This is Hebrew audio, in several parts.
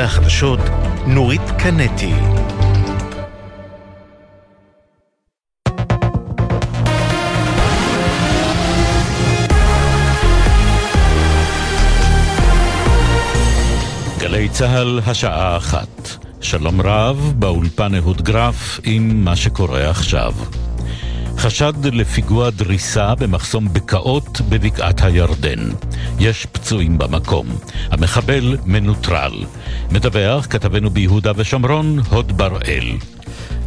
החדשות נורית קנטי גלי צה"ל, השעה אחת. שלום רב, באולפן אהוד גרף עם מה שקורה עכשיו. חשד לפיגוע דריסה במחסום בקעות בבקעת הירדן. יש פצועים במקום. המחבל מנוטרל. מדווח כתבנו ביהודה ושומרון, הוד בראל.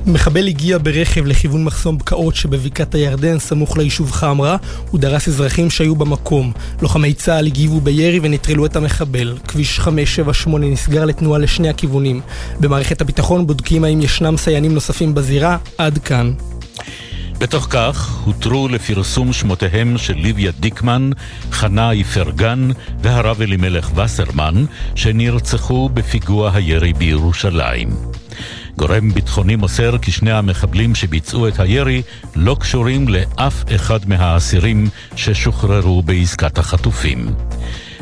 מחבל הגיע ברכב לכיוון מחסום בקעות שבבקעת הירדן סמוך ליישוב חמרה ודרס אזרחים שהיו במקום. לוחמי צה"ל הגיבו בירי ונטרלו את המחבל. כביש 578 נסגר לתנועה לשני הכיוונים. במערכת הביטחון בודקים האם ישנם סיינים נוספים בזירה. עד כאן. בתוך כך הותרו לפרסום שמותיהם של ליביה דיקמן, חנה איפרגן והרב אלימלך וסרמן, שנרצחו בפיגוע הירי בירושלים. גורם ביטחוני מוסר כי שני המחבלים שביצעו את הירי לא קשורים לאף אחד מהאסירים ששוחררו בעסקת החטופים.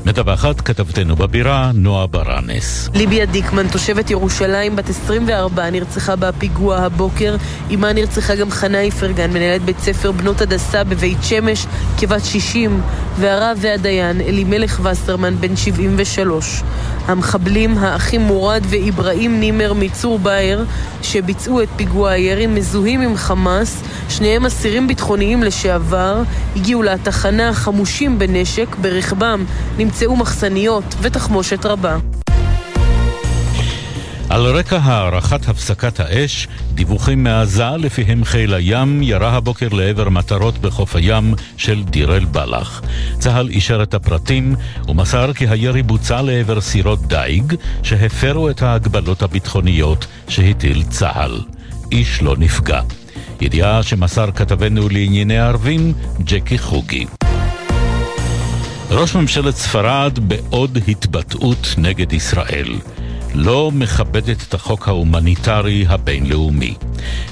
מדווחת כתבתנו בבירה, נועה ברנס. ליביה דיקמן, תושבת ירושלים, בת 24, נרצחה בפיגוע הבוקר. אמה נרצחה גם חנה איפרגן, מנהלת בית ספר בנות הדסה בבית שמש, כבת 60, והרב והדיין, אלימלך וסרמן, בן 73. המחבלים, האחים מורד ואיברהים נימר מצור באר, שביצעו את פיגוע הירי, מזוהים עם חמאס, שניהם אסירים ביטחוניים לשעבר, הגיעו לתחנה חמושים בנשק, ברכבם נמצאו מחסניות ותחמושת רבה. על רקע הארכת הפסקת האש, דיווחים מעזה לפיהם חיל הים ירה הבוקר לעבר מטרות בחוף הים של דיר אל-בלח. צה"ל אישר את הפרטים ומסר כי הירי בוצע לעבר סירות דיג שהפרו את ההגבלות הביטחוניות שהטיל צה"ל. איש לא נפגע. ידיעה שמסר כתבנו לענייני ערבים, ג'קי חוגי. ראש ממשלת ספרד בעוד התבטאות נגד ישראל. לא מכבדת את החוק ההומניטרי הבינלאומי.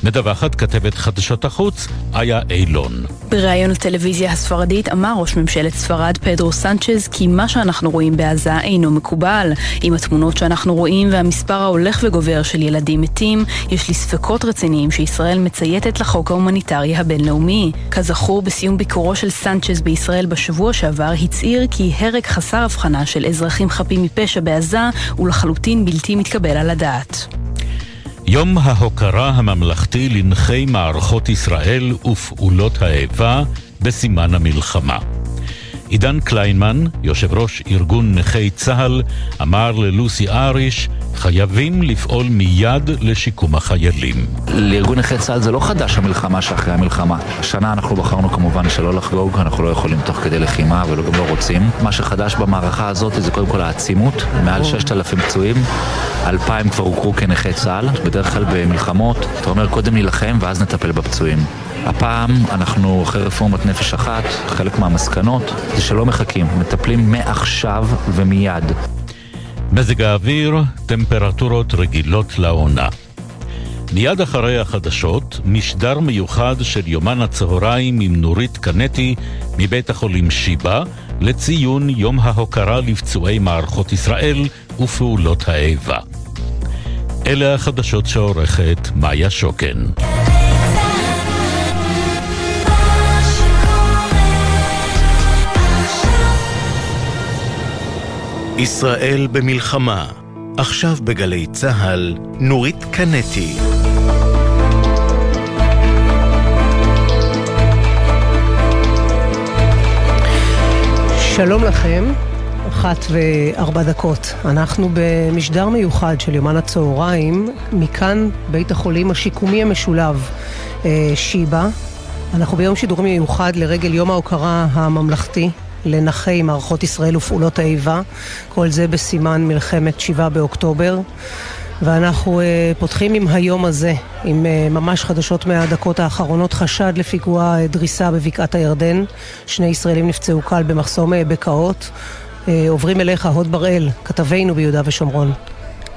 מדווחת כתבת חדשות החוץ, איה אילון. בריאיון לטלוויזיה הספרדית אמר ראש ממשלת ספרד פדרו סנצ'ז כי מה שאנחנו רואים בעזה אינו מקובל. עם התמונות שאנחנו רואים והמספר ההולך וגובר של ילדים מתים, יש לי ספקות רציניים שישראל מצייתת לחוק ההומניטרי הבינלאומי. כזכור, בסיום ביקורו של סנצ'ז בישראל בשבוע שעבר, הצהיר כי הרג חסר הבחנה של אזרחים חפים מפשע בעזה הוא לחלוטין בלתי מתקבל על הדעת. יום ההוקרה הממלכתי לנכי מערכות ישראל ופעולות האיבה בסימן המלחמה. עידן קליינמן, יושב ראש ארגון נכי צה"ל, אמר ללוסי אריש חייבים לפעול מיד לשיקום החיילים. לארגון נכי צה"ל זה לא חדש המלחמה שאחרי המלחמה. השנה אנחנו בחרנו כמובן שלא לחגוג, אנחנו לא יכולים תוך כדי לחימה ולא גם לא רוצים. מה שחדש במערכה הזאת זה קודם כל העצימות, מעל 6,000 פצועים, 2,000 כבר הוכרו כנכי צה"ל. בדרך כלל במלחמות אתה אומר קודם נילחם ואז נטפל בפצועים. הפעם אנחנו אחרי רפורמת נפש אחת, חלק מהמסקנות זה שלא מחכים, מטפלים מעכשיו ומיד. מזג האוויר, טמפרטורות רגילות לעונה. מיד אחרי החדשות, משדר מיוחד של יומן הצהריים עם נורית קנטי מבית החולים שיבא לציון יום ההוקרה לפצועי מערכות ישראל ופעולות האיבה. אלה החדשות שעורכת מאיה שוקן. ישראל במלחמה, עכשיו בגלי צה"ל, נורית קנטי. שלום לכם, אחת וארבע דקות. אנחנו במשדר מיוחד של יומן הצהריים, מכאן בית החולים השיקומי המשולב אה, שיבא. אנחנו ביום שידורים מיוחד לרגל יום ההוקרה הממלכתי לנכי מערכות ישראל ופעולות האיבה, כל זה בסימן מלחמת שבעה באוקטובר. ואנחנו uh, פותחים עם היום הזה, עם uh, ממש חדשות מהדקות האחרונות, חשד לפיגוע uh, דריסה בבקעת הירדן. שני ישראלים נפצעו קל במחסום בקעות. Uh, עוברים אליך, הוד בראל, כתבינו ביהודה ושומרון.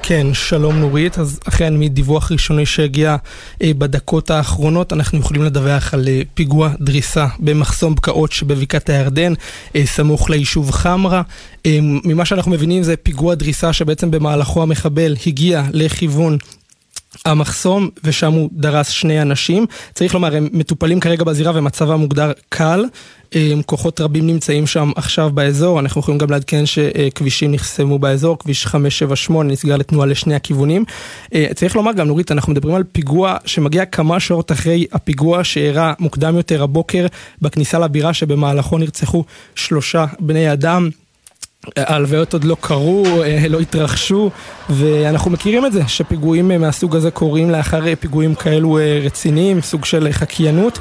כן, שלום נורית. אז אכן מדיווח ראשוני שהגיע אה, בדקות האחרונות, אנחנו יכולים לדווח על אה, פיגוע דריסה במחסום בקעות שבבקעת הירדן, אה, סמוך ליישוב חמרה. אה, ממה שאנחנו מבינים זה פיגוע דריסה שבעצם במהלכו המחבל הגיע לכיוון המחסום, ושם הוא דרס שני אנשים. צריך לומר, הם מטופלים כרגע בזירה ומצבם מוגדר קל. כוחות רבים נמצאים שם עכשיו באזור, אנחנו יכולים גם לעדכן שכבישים נחסמו באזור, כביש 578 נסגר לתנועה לשני הכיוונים. אה, צריך לומר גם, נורית, אנחנו מדברים על פיגוע שמגיע כמה שעות אחרי הפיגוע שאירע מוקדם יותר הבוקר בכניסה לבירה שבמהלכו נרצחו שלושה בני אדם. ההלוויות עוד לא קרו, אה, לא התרחשו, ואנחנו מכירים את זה, שפיגועים אה, מהסוג הזה קורים לאחר אה, פיגועים כאלו רציניים, סוג של חקיינות.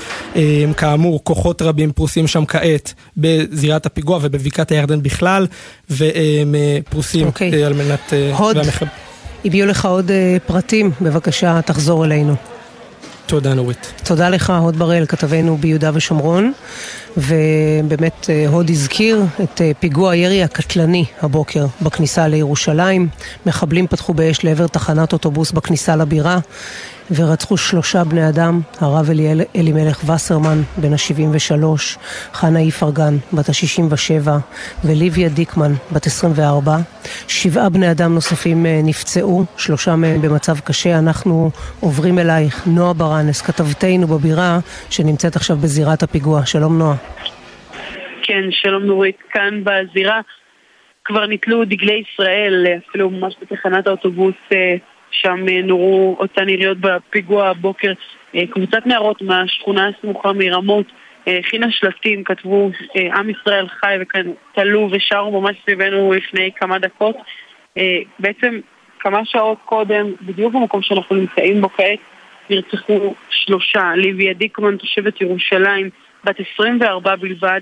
כאמור, כוחות רבים פרוסים שם כעת בזירת הפיגוע ובבקעת הירדן בכלל, והם פרוסים okay. אוקיי. על מנת... הוד, והמחב... הביאו לך עוד פרטים, בבקשה תחזור אלינו. תודה נורית. תודה לך, הוד בראל, כתבנו ביהודה ושומרון. ובאמת אה, הוד הזכיר את אה, פיגוע הירי הקטלני הבוקר בכניסה לירושלים. מחבלים פתחו באש לעבר תחנת אוטובוס בכניסה לבירה. ורצחו שלושה בני אדם, הרב אליאל, אלימלך וסרמן, בן ה-73, חנה איפרגן, בת ה-67, וליביה דיקמן, בת 24. שבעה בני אדם נוספים אה, נפצעו, שלושה מהם במצב קשה. אנחנו עוברים אלייך, נועה ברנס, כתבתנו בבירה, שנמצאת עכשיו בזירת הפיגוע. שלום נועה. כן, שלום נורית, כאן בזירה. כבר נתלו דגלי ישראל, אפילו ממש בתחנת האוטובוס אה, שם אה, נורו אותן יריות בפיגוע הבוקר. אה, קבוצת נערות מהשכונה הסמוכה מרמות אה, הכינה שלטים, כתבו עם ישראל חי וכאן תלו ושרו ממש סביבנו לפני כמה דקות. בעצם כמה שעות קודם, בדיוק במקום שאנחנו נמצאים בו כעת, נרצחו שלושה. ליביה דיקמן, תושבת ירושלים, בת 24 בלבד.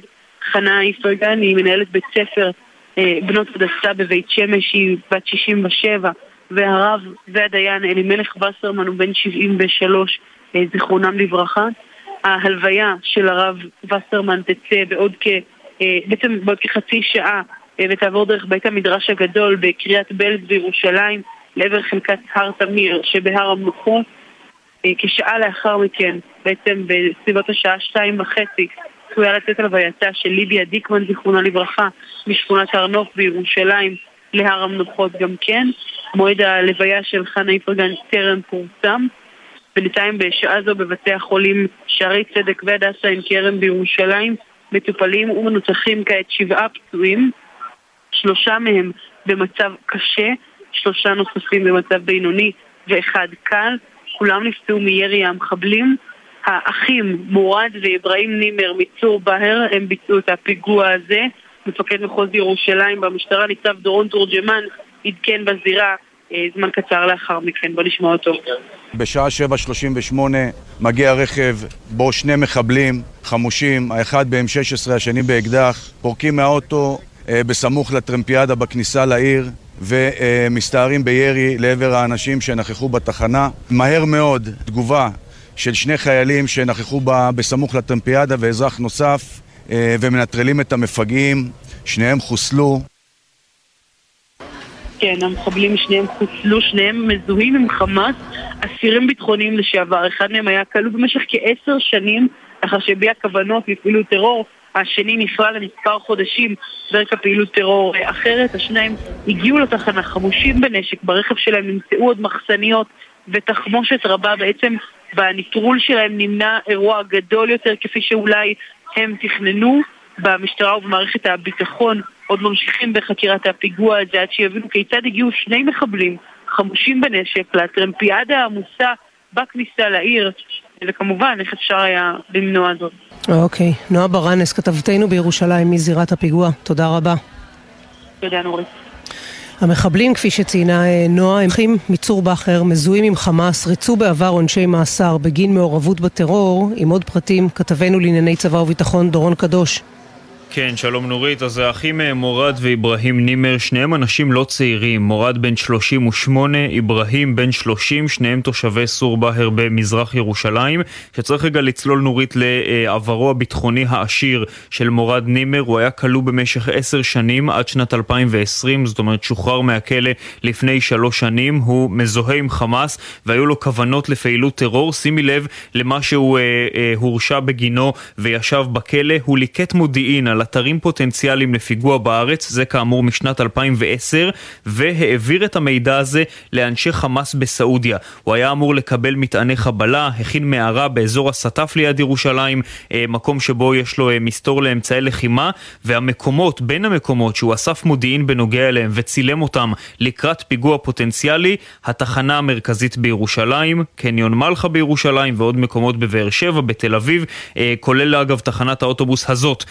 חנה איפרגן, היא מנהלת בית ספר בנות הדסה בבית שמש, היא בת 67. והרב והדיין אלימלך וסרמן הוא בן 73, אה, זיכרונם לברכה. ההלוויה של הרב וסרמן תצא בעוד כ... אה, בעצם בעוד כחצי שעה אה, ותעבור דרך בית המדרש הגדול בקריית בלז בירושלים לעבר חלקת הר תמיר שבהר המלוכות. כשעה לאחר מכן, בעצם בסביבות השעה שתיים וחצי, צפויה לצאת הלווייתה של ליביה דיקמן, זיכרונה לברכה, משכונת הר נוף בירושלים. להר המנוחות גם כן. מועד הלוויה של חנה איפרגן טרם פורסם. בינתיים בשעה זו בבתי החולים שערי צדק והדסה עין כרם בירושלים מטופלים ומנותחים כעת שבעה פצועים, שלושה מהם במצב קשה, שלושה נוספים במצב בינוני ואחד קל, כולם נפצעו מירי המחבלים. האחים מורד ואיברהים נימר מצור בהר, הם ביצעו את הפיגוע הזה. מפקד מחוז ירושלים במשטרה, ניצב דורון תורג'מן, עדכן בזירה אה, זמן קצר לאחר מכן. בוא נשמע אותו. בשעה 7.38 מגיע רכב בו שני מחבלים חמושים, האחד ב-M16, השני באקדח, פורקים מהאוטו אה, בסמוך לטרמפיאדה בכניסה לעיר ומסתערים בירי לעבר האנשים שנכחו בתחנה. מהר מאוד, תגובה של שני חיילים שנכחו בסמוך לטרמפיאדה ואזרח נוסף אה, ומנטרלים את המפגעים, שניהם חוסלו. כן, המחבלים שניהם חוסלו, שניהם מזוהים עם חמאס, אסירים ביטחוניים לשעבר. אחד מהם היה כלוא במשך כעשר שנים, לאחר שהביע כוונות לפעילות טרור. השני נפרע למספר חודשים ברקע פעילות טרור אחרת. השניים הגיעו לתחנה חמושים בנשק, ברכב שלהם נמצאו עוד מחסניות ותחמושת רבה. בעצם בנטרול שלהם נמנע אירוע גדול יותר, כפי שאולי הם תכננו במשטרה ובמערכת הביטחון, עוד ממשיכים בחקירת הפיגוע הזה עד שיבינו כיצד הגיעו שני מחבלים חמושים בנשק לטרמפיאדה העמוסה בכניסה לעיר, וכמובן, איך אפשר היה למנוע זאת. אוקיי. נועה ברנס, כתבתנו בירושלים מזירת הפיגוע, תודה רבה. תודה נורית. המחבלים, כפי שציינה אה, נועה, הם מצור בכר, מזוהים עם חמאס, ריצו בעבר עונשי מאסר בגין מעורבות בטרור. עם עוד פרטים, כתבנו לענייני צבא וביטחון דורון קדוש. כן, שלום נורית. אז האחים אה, מורד ואיברהים נימר, שניהם אנשים לא צעירים. מורד בן 38, איברהים בן 30, שניהם תושבי סור באהר במזרח ירושלים. שצריך רגע לצלול נורית לעברו הביטחוני העשיר של מורד נימר. הוא היה כלוא במשך עשר שנים עד שנת 2020, זאת אומרת שוחרר מהכלא לפני שלוש שנים. הוא מזוהה עם חמאס והיו לו כוונות לפעילות טרור. שימי לב למה שהוא אה, אה, הורשע בגינו וישב בכלא. הוא ליקט מודיעין על אתרים פוטנציאליים לפיגוע בארץ, זה כאמור משנת 2010, והעביר את המידע הזה לאנשי חמאס בסעודיה. הוא היה אמור לקבל מטעני חבלה, הכין מערה באזור הסטף ליד ירושלים, אה, מקום שבו יש לו אה, מסתור לאמצעי לחימה, והמקומות, בין המקומות שהוא אסף מודיעין בנוגע אליהם וצילם אותם לקראת פיגוע פוטנציאלי, התחנה המרכזית בירושלים, קניון מלחה בירושלים ועוד מקומות בבאר שבע, בתל אביב, אה, כולל אגב תחנת האוטובוס הזאת,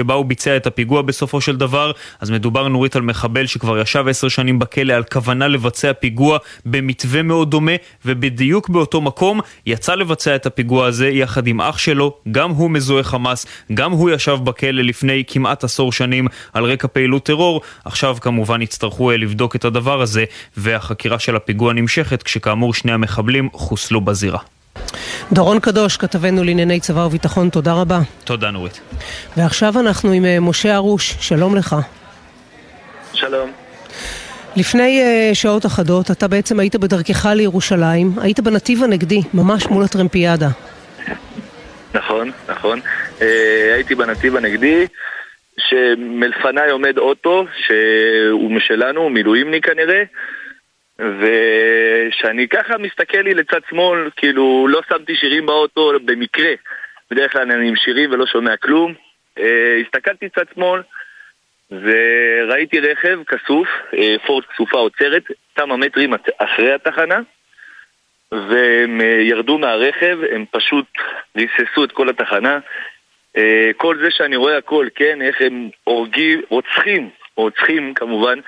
שבה הוא ביצע את הפיגוע בסופו של דבר, אז מדובר נורית על מחבל שכבר ישב עשר שנים בכלא על כוונה לבצע פיגוע במתווה מאוד דומה, ובדיוק באותו מקום יצא לבצע את הפיגוע הזה יחד עם אח שלו, גם הוא מזוהה חמאס, גם הוא ישב בכלא לפני כמעט עשור שנים על רקע פעילות טרור, עכשיו כמובן יצטרכו אה, לבדוק את הדבר הזה, והחקירה של הפיגוע נמשכת, כשכאמור שני המחבלים חוסלו בזירה. דורון קדוש, כתבנו לענייני צבא וביטחון, תודה רבה. תודה נורית. ועכשיו אנחנו עם אה, משה ארוש, שלום לך. שלום. לפני uh, שעות אחדות אתה בעצם היית בדרכך לירושלים, היית בנתיב הנגדי, ממש מול הטרמפיאדה. נכון, נכון. Uh, הייתי בנתיב הנגדי, שמלפניי עומד אוטו, שהוא משלנו, מילואימני כנראה, ושאני ככה מסתכל לי לצד שמאל, כאילו לא שמתי שירים באוטו במקרה, בדרך כלל אני עם שירים ולא שומע כלום. אה, הסתכלתי צד שמאל וראיתי רכב כסוף, אה, פורט כסופה עוצרת, כמה מטרים אחרי התחנה והם אה, ירדו מהרכב, הם פשוט ריססו את כל התחנה. כל זה שאני רואה הכל, כן, איך הם הורגים, רוצחים, רוצחים כמובן,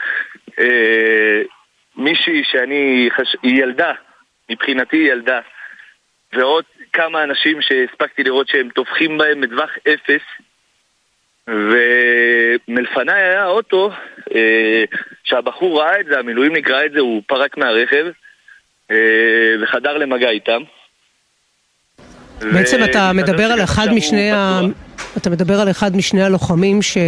מישהי שאני, חש... היא ילדה, מבחינתי היא ילדה, ועוד כמה אנשים שהספקתי לראות שהם טובחים בהם בטווח אפס, ומלפניי היה אוטו אה, שהבחור ראה את זה, המילואימניק ראה את זה, הוא פרק מהרכב אה, וחדר למגע איתם. בעצם אתה מדבר על אחד משני ה... אתה מדבר על אחד משני הלוחמים ש...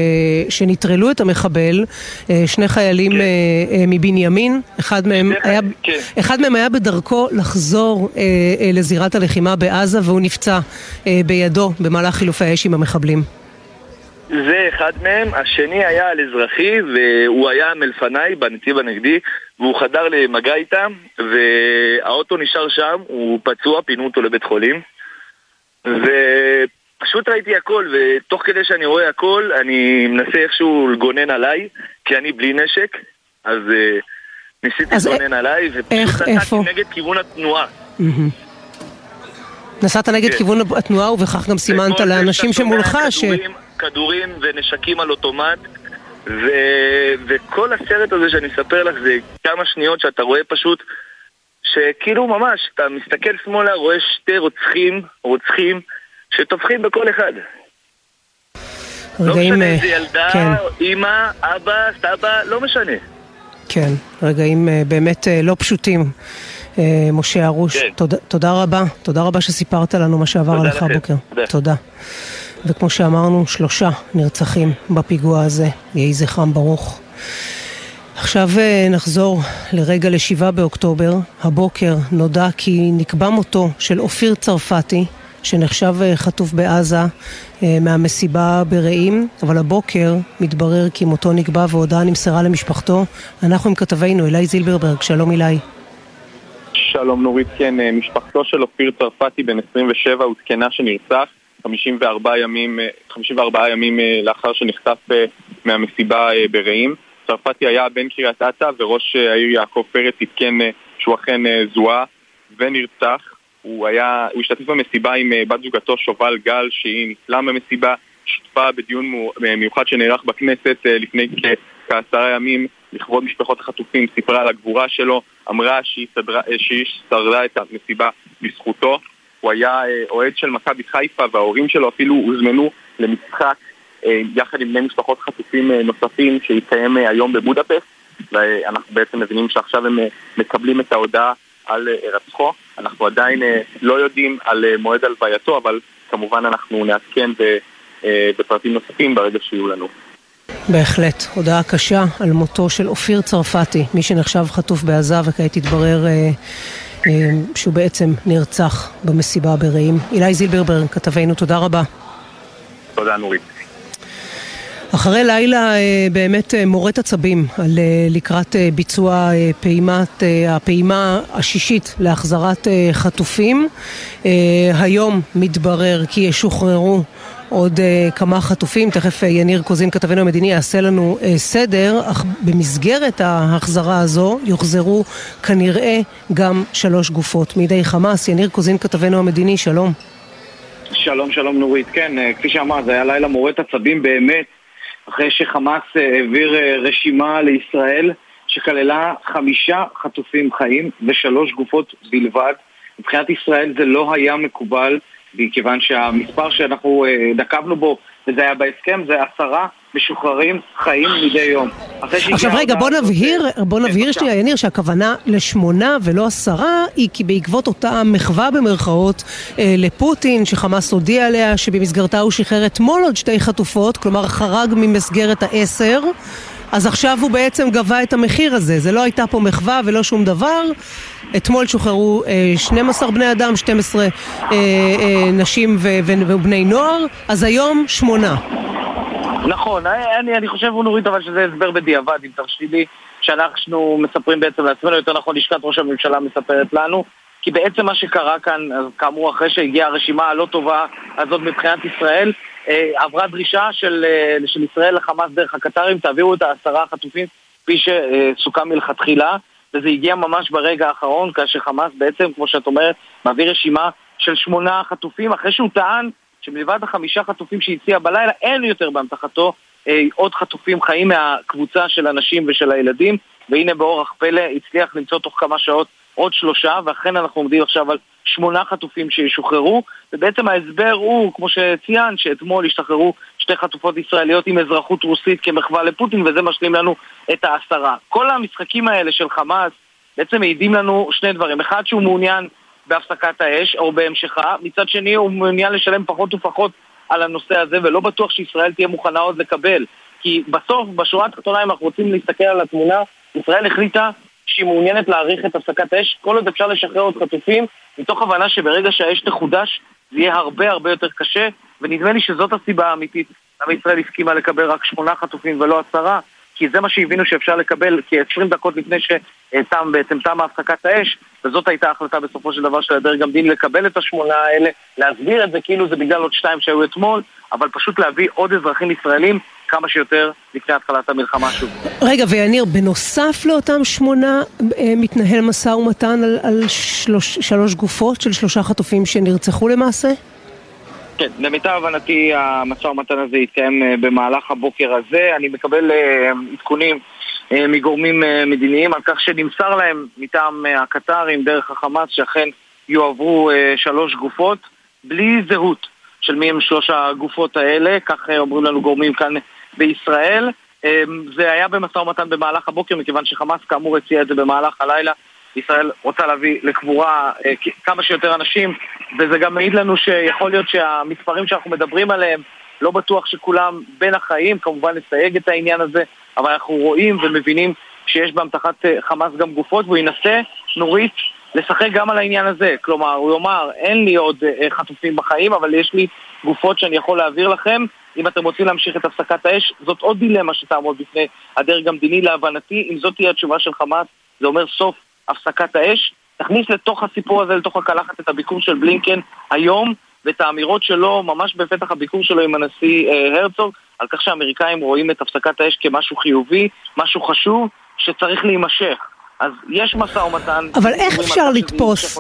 שנטרלו את המחבל, אה, שני חיילים כן. אה, אה, מבנימין, אחד מהם, היה... כן. אחד מהם היה בדרכו לחזור לזירת הלחימה בעזה והוא נפצע בידו במהלך חילופי האש עם המחבלים. זה אחד מהם, השני היה על אזרחי והוא היה מלפניי בנתיב הנגדי והוא חדר למגע איתם והאוטו נשאר שם, הוא פצוע, פינו אותו לבית חולים ופשוט ראיתי הכל, ותוך כדי שאני רואה הכל, אני מנסה איכשהו לגונן עליי, כי אני בלי נשק, אז uh, ניסיתי לגונן א... עליי, ופשוט נסעתי נגד כיוון התנועה. נסעת נגד כן. כיוון התנועה ובכך גם סימנת לאנשים שמולך ש... כדורים, כדורים ונשקים על אוטומט ו... וכל הסרט הזה שאני אספר לך זה כמה שניות שאתה רואה פשוט שכאילו ממש, אתה מסתכל שמאלה, רואה שתי רוצחים, רוצחים, שטובחים בכל אחד. לא משנה איזה אה, ילדה, כן. אימא, אבא, סבא, לא משנה. כן, רגעים אה, באמת אה, לא פשוטים. משה ארוש, כן. תודה, תודה רבה, תודה רבה שסיפרת לנו מה שעבר עליך הבוקר. תודה. תודה. וכמו שאמרנו, שלושה נרצחים בפיגוע הזה, יהי זכרם ברוך. עכשיו אה, נחזור לרגע לשבעה באוקטובר. הבוקר נודע כי נקבע מותו של אופיר צרפתי, שנחשב אה, חטוף בעזה אה, מהמסיבה ברעים, אבל הבוקר מתברר כי מותו נקבע והודעה נמסרה למשפחתו. אנחנו עם כתבינו, אלי זילברברג, שלום אלי. שלום נורית, כן, משפחתו של אופיר צרפתי בן 27 עודכנה שנרצח 54 ימים, 54 ימים לאחר שנחטף מהמסיבה ברעים. צרפתי היה בן קריית אתא וראש אה, העיר יעקב פרץ עדכן אה, שהוא אכן אה, זוהה ונרצח. הוא היה, הוא השתתף במסיבה עם בת זוגתו שובל גל שהיא ניצלה במסיבה, שותפה בדיון מיוחד שנערך בכנסת לפני כעשרה ימים לכבוד משפחות החטופים, סיפרה על הגבורה שלו, אמרה שהיא, סדרה, שהיא שרדה את המסיבה בזכותו. הוא היה אוהד של מכבי חיפה וההורים שלו אפילו הוזמנו למשחק יחד עם בני משפחות חטופים נוספים שיתקיים היום בבודפסט ואנחנו בעצם מבינים שעכשיו הם מקבלים את ההודעה על הירצחו. אנחנו עדיין לא יודעים על מועד הלווייתו, אבל כמובן אנחנו נעדכן בפרטים נוספים ברגע שיהיו לנו. בהחלט. הודעה קשה על מותו של אופיר צרפתי, מי שנחשב חטוף בעזה וכעת התברר אה, אה, שהוא בעצם נרצח במסיבה ברעים. אילי זילברברג, כתבנו, תודה רבה. תודה נורית. אחרי לילה אה, באמת אה, מורט עצבים על אה, לקראת ביצוע פעימת, הפעימה השישית להחזרת חטופים, היום מתברר כי ישוחררו עוד כמה חטופים, תכף יניר קוזין כתבנו המדיני יעשה לנו סדר, אך במסגרת ההחזרה הזו יוחזרו כנראה גם שלוש גופות מידי חמאס. יניר קוזין כתבנו המדיני, שלום. שלום, שלום נורית. כן, כפי שאמרת, זה היה לילה מורט עצבים באמת, אחרי שחמאס העביר רשימה לישראל שכללה חמישה חטופים חיים ושלוש גופות בלבד. מבחינת ישראל זה לא היה מקובל. מכיוון שהמספר שאנחנו אה, נקבנו בו, וזה היה בהסכם, זה עשרה משוחררים חיים מדי יום. עכשיו רגע, בוא נבהיר, בוא כן, נבהיר שנייה, יניר, שהכוונה לשמונה ולא עשרה, היא כי בעקבות אותה מחווה במרכאות אה, לפוטין, שחמאס הודיע עליה, שבמסגרתה הוא שחרר אתמול עוד שתי חטופות, כלומר חרג ממסגרת העשר. אז עכשיו הוא בעצם גבה את המחיר הזה, זה לא הייתה פה מחווה ולא שום דבר. אתמול שוחררו אה, 12 בני אדם, 12 אה, אה, נשים ו- ו- ובני נוער, אז היום שמונה. נכון, אני, אני חושב, נורית, אבל שזה הסבר בדיעבד, אם תרשי לי, שאנחנו מספרים בעצם לעצמנו, יותר נכון לשכת ראש הממשלה מספרת לנו, כי בעצם מה שקרה כאן, כאמור, אחרי שהגיעה הרשימה הלא טובה הזאת מבחינת ישראל, אה, עברה דרישה של, אה, של ישראל לחמאס דרך הקטרים, תעבירו את העשרה החטופים כפי שסוכם מלכתחילה, וזה הגיע ממש ברגע האחרון, כאשר חמאס בעצם, כמו שאת אומרת, מעביר רשימה של שמונה חטופים, אחרי שהוא טען שמלבד החמישה חטופים שהציע בלילה, אין יותר באמתחתו אה, עוד חטופים חיים מהקבוצה של הנשים ושל הילדים, והנה באורח פלא הצליח למצוא תוך כמה שעות עוד שלושה, ואכן אנחנו עומדים עכשיו על שמונה חטופים שישוחררו, ובעצם ההסבר הוא, כמו שציינת, שאתמול השתחררו שתי חטופות ישראליות עם אזרחות רוסית כמחווה לפוטין, וזה משלים לנו את העשרה. כל המשחקים האלה של חמאס בעצם מעידים לנו שני דברים. אחד, שהוא מעוניין בהפסקת האש, או בהמשכה, מצד שני הוא מעוניין לשלם פחות ופחות על הנושא הזה, ולא בטוח שישראל תהיה מוכנה עוד לקבל. כי בסוף, בשורה התחתונה, אם אנחנו רוצים להסתכל על התמונה, ישראל החליטה שהיא מעוניינת להאריך את הפסקת האש, כל עוד אפשר לשחרר עוד חטופים, מתוך הבנה שברגע שהאש תחודש, זה יהיה הרבה הרבה יותר קשה, ונדמה לי שזאת הסיבה האמיתית למה ישראל הסכימה לקבל רק שמונה חטופים ולא עשרה, כי זה מה שהבינו שאפשר לקבל כ-20 דקות לפני שתם בעצם תמה הפסקת האש, וזאת הייתה ההחלטה בסופו של דבר של הדרג המדיני לקבל את השמונה האלה, להסביר את זה כאילו זה בגלל עוד שתיים שהיו אתמול, אבל פשוט להביא עוד אזרחים ישראלים כמה שיותר לפני התחלת המלחמה שוב. רגע, ויניר, בנוסף לאותם שמונה אה, מתנהל משא ומתן על, על שלוש, שלוש גופות של שלושה חטופים שנרצחו למעשה? כן, למיטב הבנתי המשא ומתן הזה יתקיים אה, במהלך הבוקר הזה. אני מקבל אה, עדכונים מגורמים מדיניים על כך שנמסר להם מטעם הקטרים דרך החמאס שאכן יועברו שלוש גופות בלי זהות של מי הם שלוש הגופות האלה, כך אומרים לנו גורמים כאן בישראל. זה היה במשא ומתן במהלך הבוקר, מכיוון שחמאס כאמור הציע את זה במהלך הלילה. ישראל רוצה להביא לקבורה אה, כמה שיותר אנשים, וזה גם מעיד לנו שיכול להיות שהמספרים שאנחנו מדברים עליהם, לא בטוח שכולם בין החיים, כמובן נסייג את העניין הזה, אבל אנחנו רואים ומבינים שיש באמתחת אה, חמאס גם גופות, והוא ינסה, נורית, לשחק גם על העניין הזה. כלומר, הוא יאמר, אין לי עוד אה, חטופים בחיים, אבל יש לי גופות שאני יכול להעביר לכם, אם אתם רוצים להמשיך את הפסקת האש, זאת עוד דילמה שתעמוד בפני הדרג המדיני. להבנתי, אם זאת תהיה התשובה של חמאס, זה אומר סוף הפסקת האש. תכניס לתוך הסיפור הזה, לתוך הקלחת, את הביקור של בלינקן היום, ואת האמירות שלו ממש בפתח הביקור שלו עם הנשיא אה, הרצוג, על כך שהאמריקאים רואים את הפסקת האש כמשהו חיובי, משהו חשוב, שצריך להימשך. אז יש משא ומתן. אבל איך אפשר לתפוס,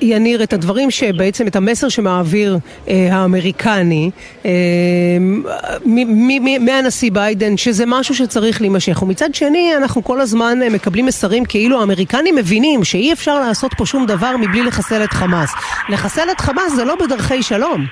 יניר, את הדברים שבעצם, את המסר שמעביר אה, האמריקני אה, מהנשיא ביידן, שזה משהו שצריך להימשך. ומצד שני, אנחנו כל הזמן אה, מקבלים מסרים כאילו האמריקנים מבינים שאי אפשר לעשות פה שום דבר מבלי לחסל את חמאס. לחסל את חמאס זה לא בדרכי שלום.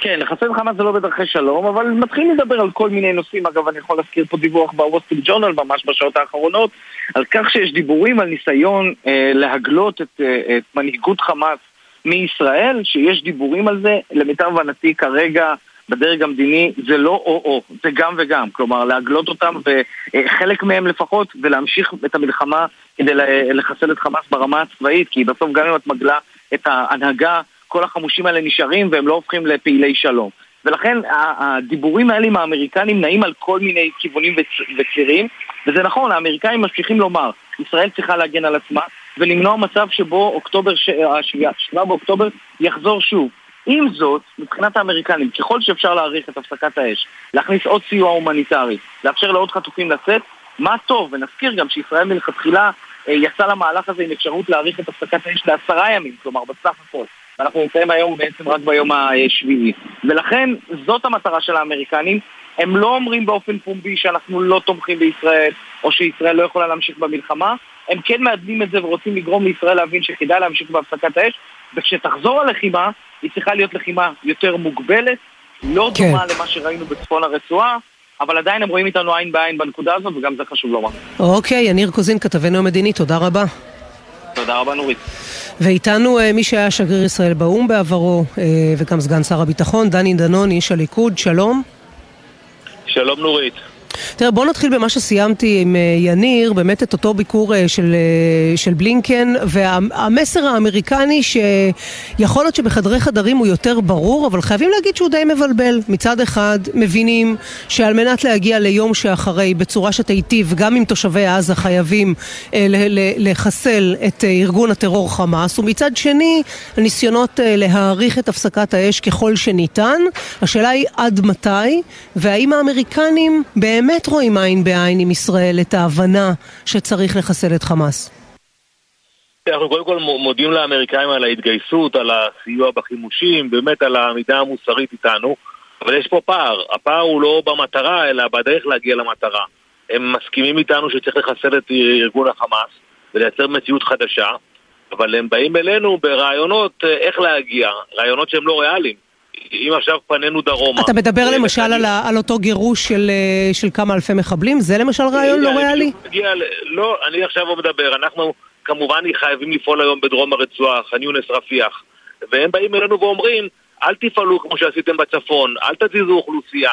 כן, לחסל חמאס זה לא בדרכי שלום, אבל מתחילים לדבר על כל מיני נושאים. אגב, אני יכול להזכיר פה דיווח בוול סטריט ג'ורנל ממש בשעות האחרונות, על כך שיש דיבורים על ניסיון אה, להגלות את, אה, את מנהיגות חמאס מישראל, שיש דיבורים על זה. למיטב הבנתי כרגע בדרג המדיני זה לא או-או, זה גם וגם. כלומר, להגלות אותם, וחלק מהם לפחות, ולהמשיך את המלחמה כדי לחסל את חמאס ברמה הצבאית, כי בסוף גם אם את מגלה את ההנהגה כל החמושים האלה נשארים והם לא הופכים לפעילי שלום. ולכן הדיבורים האלה עם האמריקנים נעים על כל מיני כיוונים וצירים, וזה נכון, האמריקאים ממשיכים לומר, ישראל צריכה להגן על עצמה ולמנוע מצב שבו אוקטובר, השבעה באוקטובר יחזור שוב. עם זאת, מבחינת האמריקנים, ככל שאפשר להאריך את הפסקת האש, להכניס עוד סיוע הומניטרי, לאפשר לעוד חטופים לצאת, מה טוב, ונזכיר גם שישראל מלכתחילה אה, יצא למהלך הזה עם אפשרות להאריך את הפסקת האש לעשרה ימים, כלומר בסך הכל. ואנחנו נמצאים היום בעצם רק ביום השביעי. ולכן זאת המטרה של האמריקנים. הם לא אומרים באופן פומבי שאנחנו לא תומכים בישראל, או שישראל לא יכולה להמשיך במלחמה. הם כן מעדנים את זה ורוצים לגרום לישראל להבין שכדאי להמשיך בהפסקת האש, וכשתחזור הלחימה, היא צריכה להיות לחימה יותר מוגבלת, לא כן. דומה למה שראינו בצפון הרצועה, אבל עדיין הם רואים איתנו עין בעין בנקודה הזאת, וגם זה חשוב לומר. אוקיי, יניר קוזין, כתבנו המדיני, תודה רבה. תודה רבה, נורית. ואיתנו אה, מי שהיה שגריר ישראל באו"ם בעברו, אה, וגם סגן שר הביטחון, דני דנון, איש הליכוד, שלום. שלום נורית. תראה, בוא נתחיל במה שסיימתי עם אה, יניר, באמת את אותו ביקור אה, של, אה, של בלינקן, והמסר האמריקני שיכול להיות שבחדרי חדרים הוא יותר ברור, אבל חייבים להגיד שהוא די מבלבל. מצד אחד, מבינים שעל מנת להגיע ליום שאחרי בצורה שתיטיב גם עם תושבי עזה חייבים לחסל את ארגון הטרור חמאס, ומצד שני, הניסיונות להאריך את הפסקת האש ככל שניתן. השאלה היא עד מתי, והאם האמריקנים באמת... באמת רואים עין בעין עם ישראל את ההבנה שצריך לחסל את חמאס? אנחנו קודם כל מודים לאמריקאים על ההתגייסות, על הסיוע בחימושים, באמת על העמידה המוסרית איתנו, אבל יש פה פער. הפער הוא לא במטרה, אלא בדרך להגיע למטרה. הם מסכימים איתנו שצריך לחסל את ארגון החמאס ולייצר מציאות חדשה, אבל הם באים אלינו ברעיונות אה, איך להגיע, רעיונות שהם לא ריאליים. אם עכשיו פנינו דרומה... אתה מדבר אה, למשל על, על אותו גירוש של, אה, של כמה אלפי מחבלים? זה למשל רעיון לא ריאלי? לא, אני עכשיו מדבר. אנחנו כמובן חייבים לפעול היום בדרום הרצועה, ח'אן יונס רפיח. והם באים אלינו ואומרים, אל תפעלו כמו שעשיתם בצפון, אל תזיזו אוכלוסייה.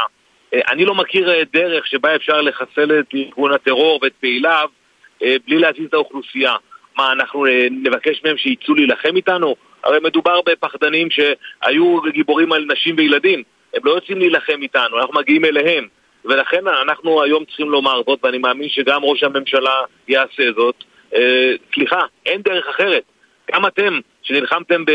אה, אני לא מכיר דרך שבה אפשר לחסל את ארגון הטרור ואת פעיליו בלי להזיז את האוכלוסייה. מה, אנחנו נבקש מהם שיצאו להילחם איתנו? הרי מדובר בפחדנים שהיו גיבורים על נשים וילדים. הם לא יוצאים להילחם איתנו, אנחנו מגיעים אליהם. ולכן אנחנו היום צריכים לומר זאת, ואני מאמין שגם ראש הממשלה יעשה זאת. אה, סליחה, אין דרך אחרת. גם אתם, שנלחמתם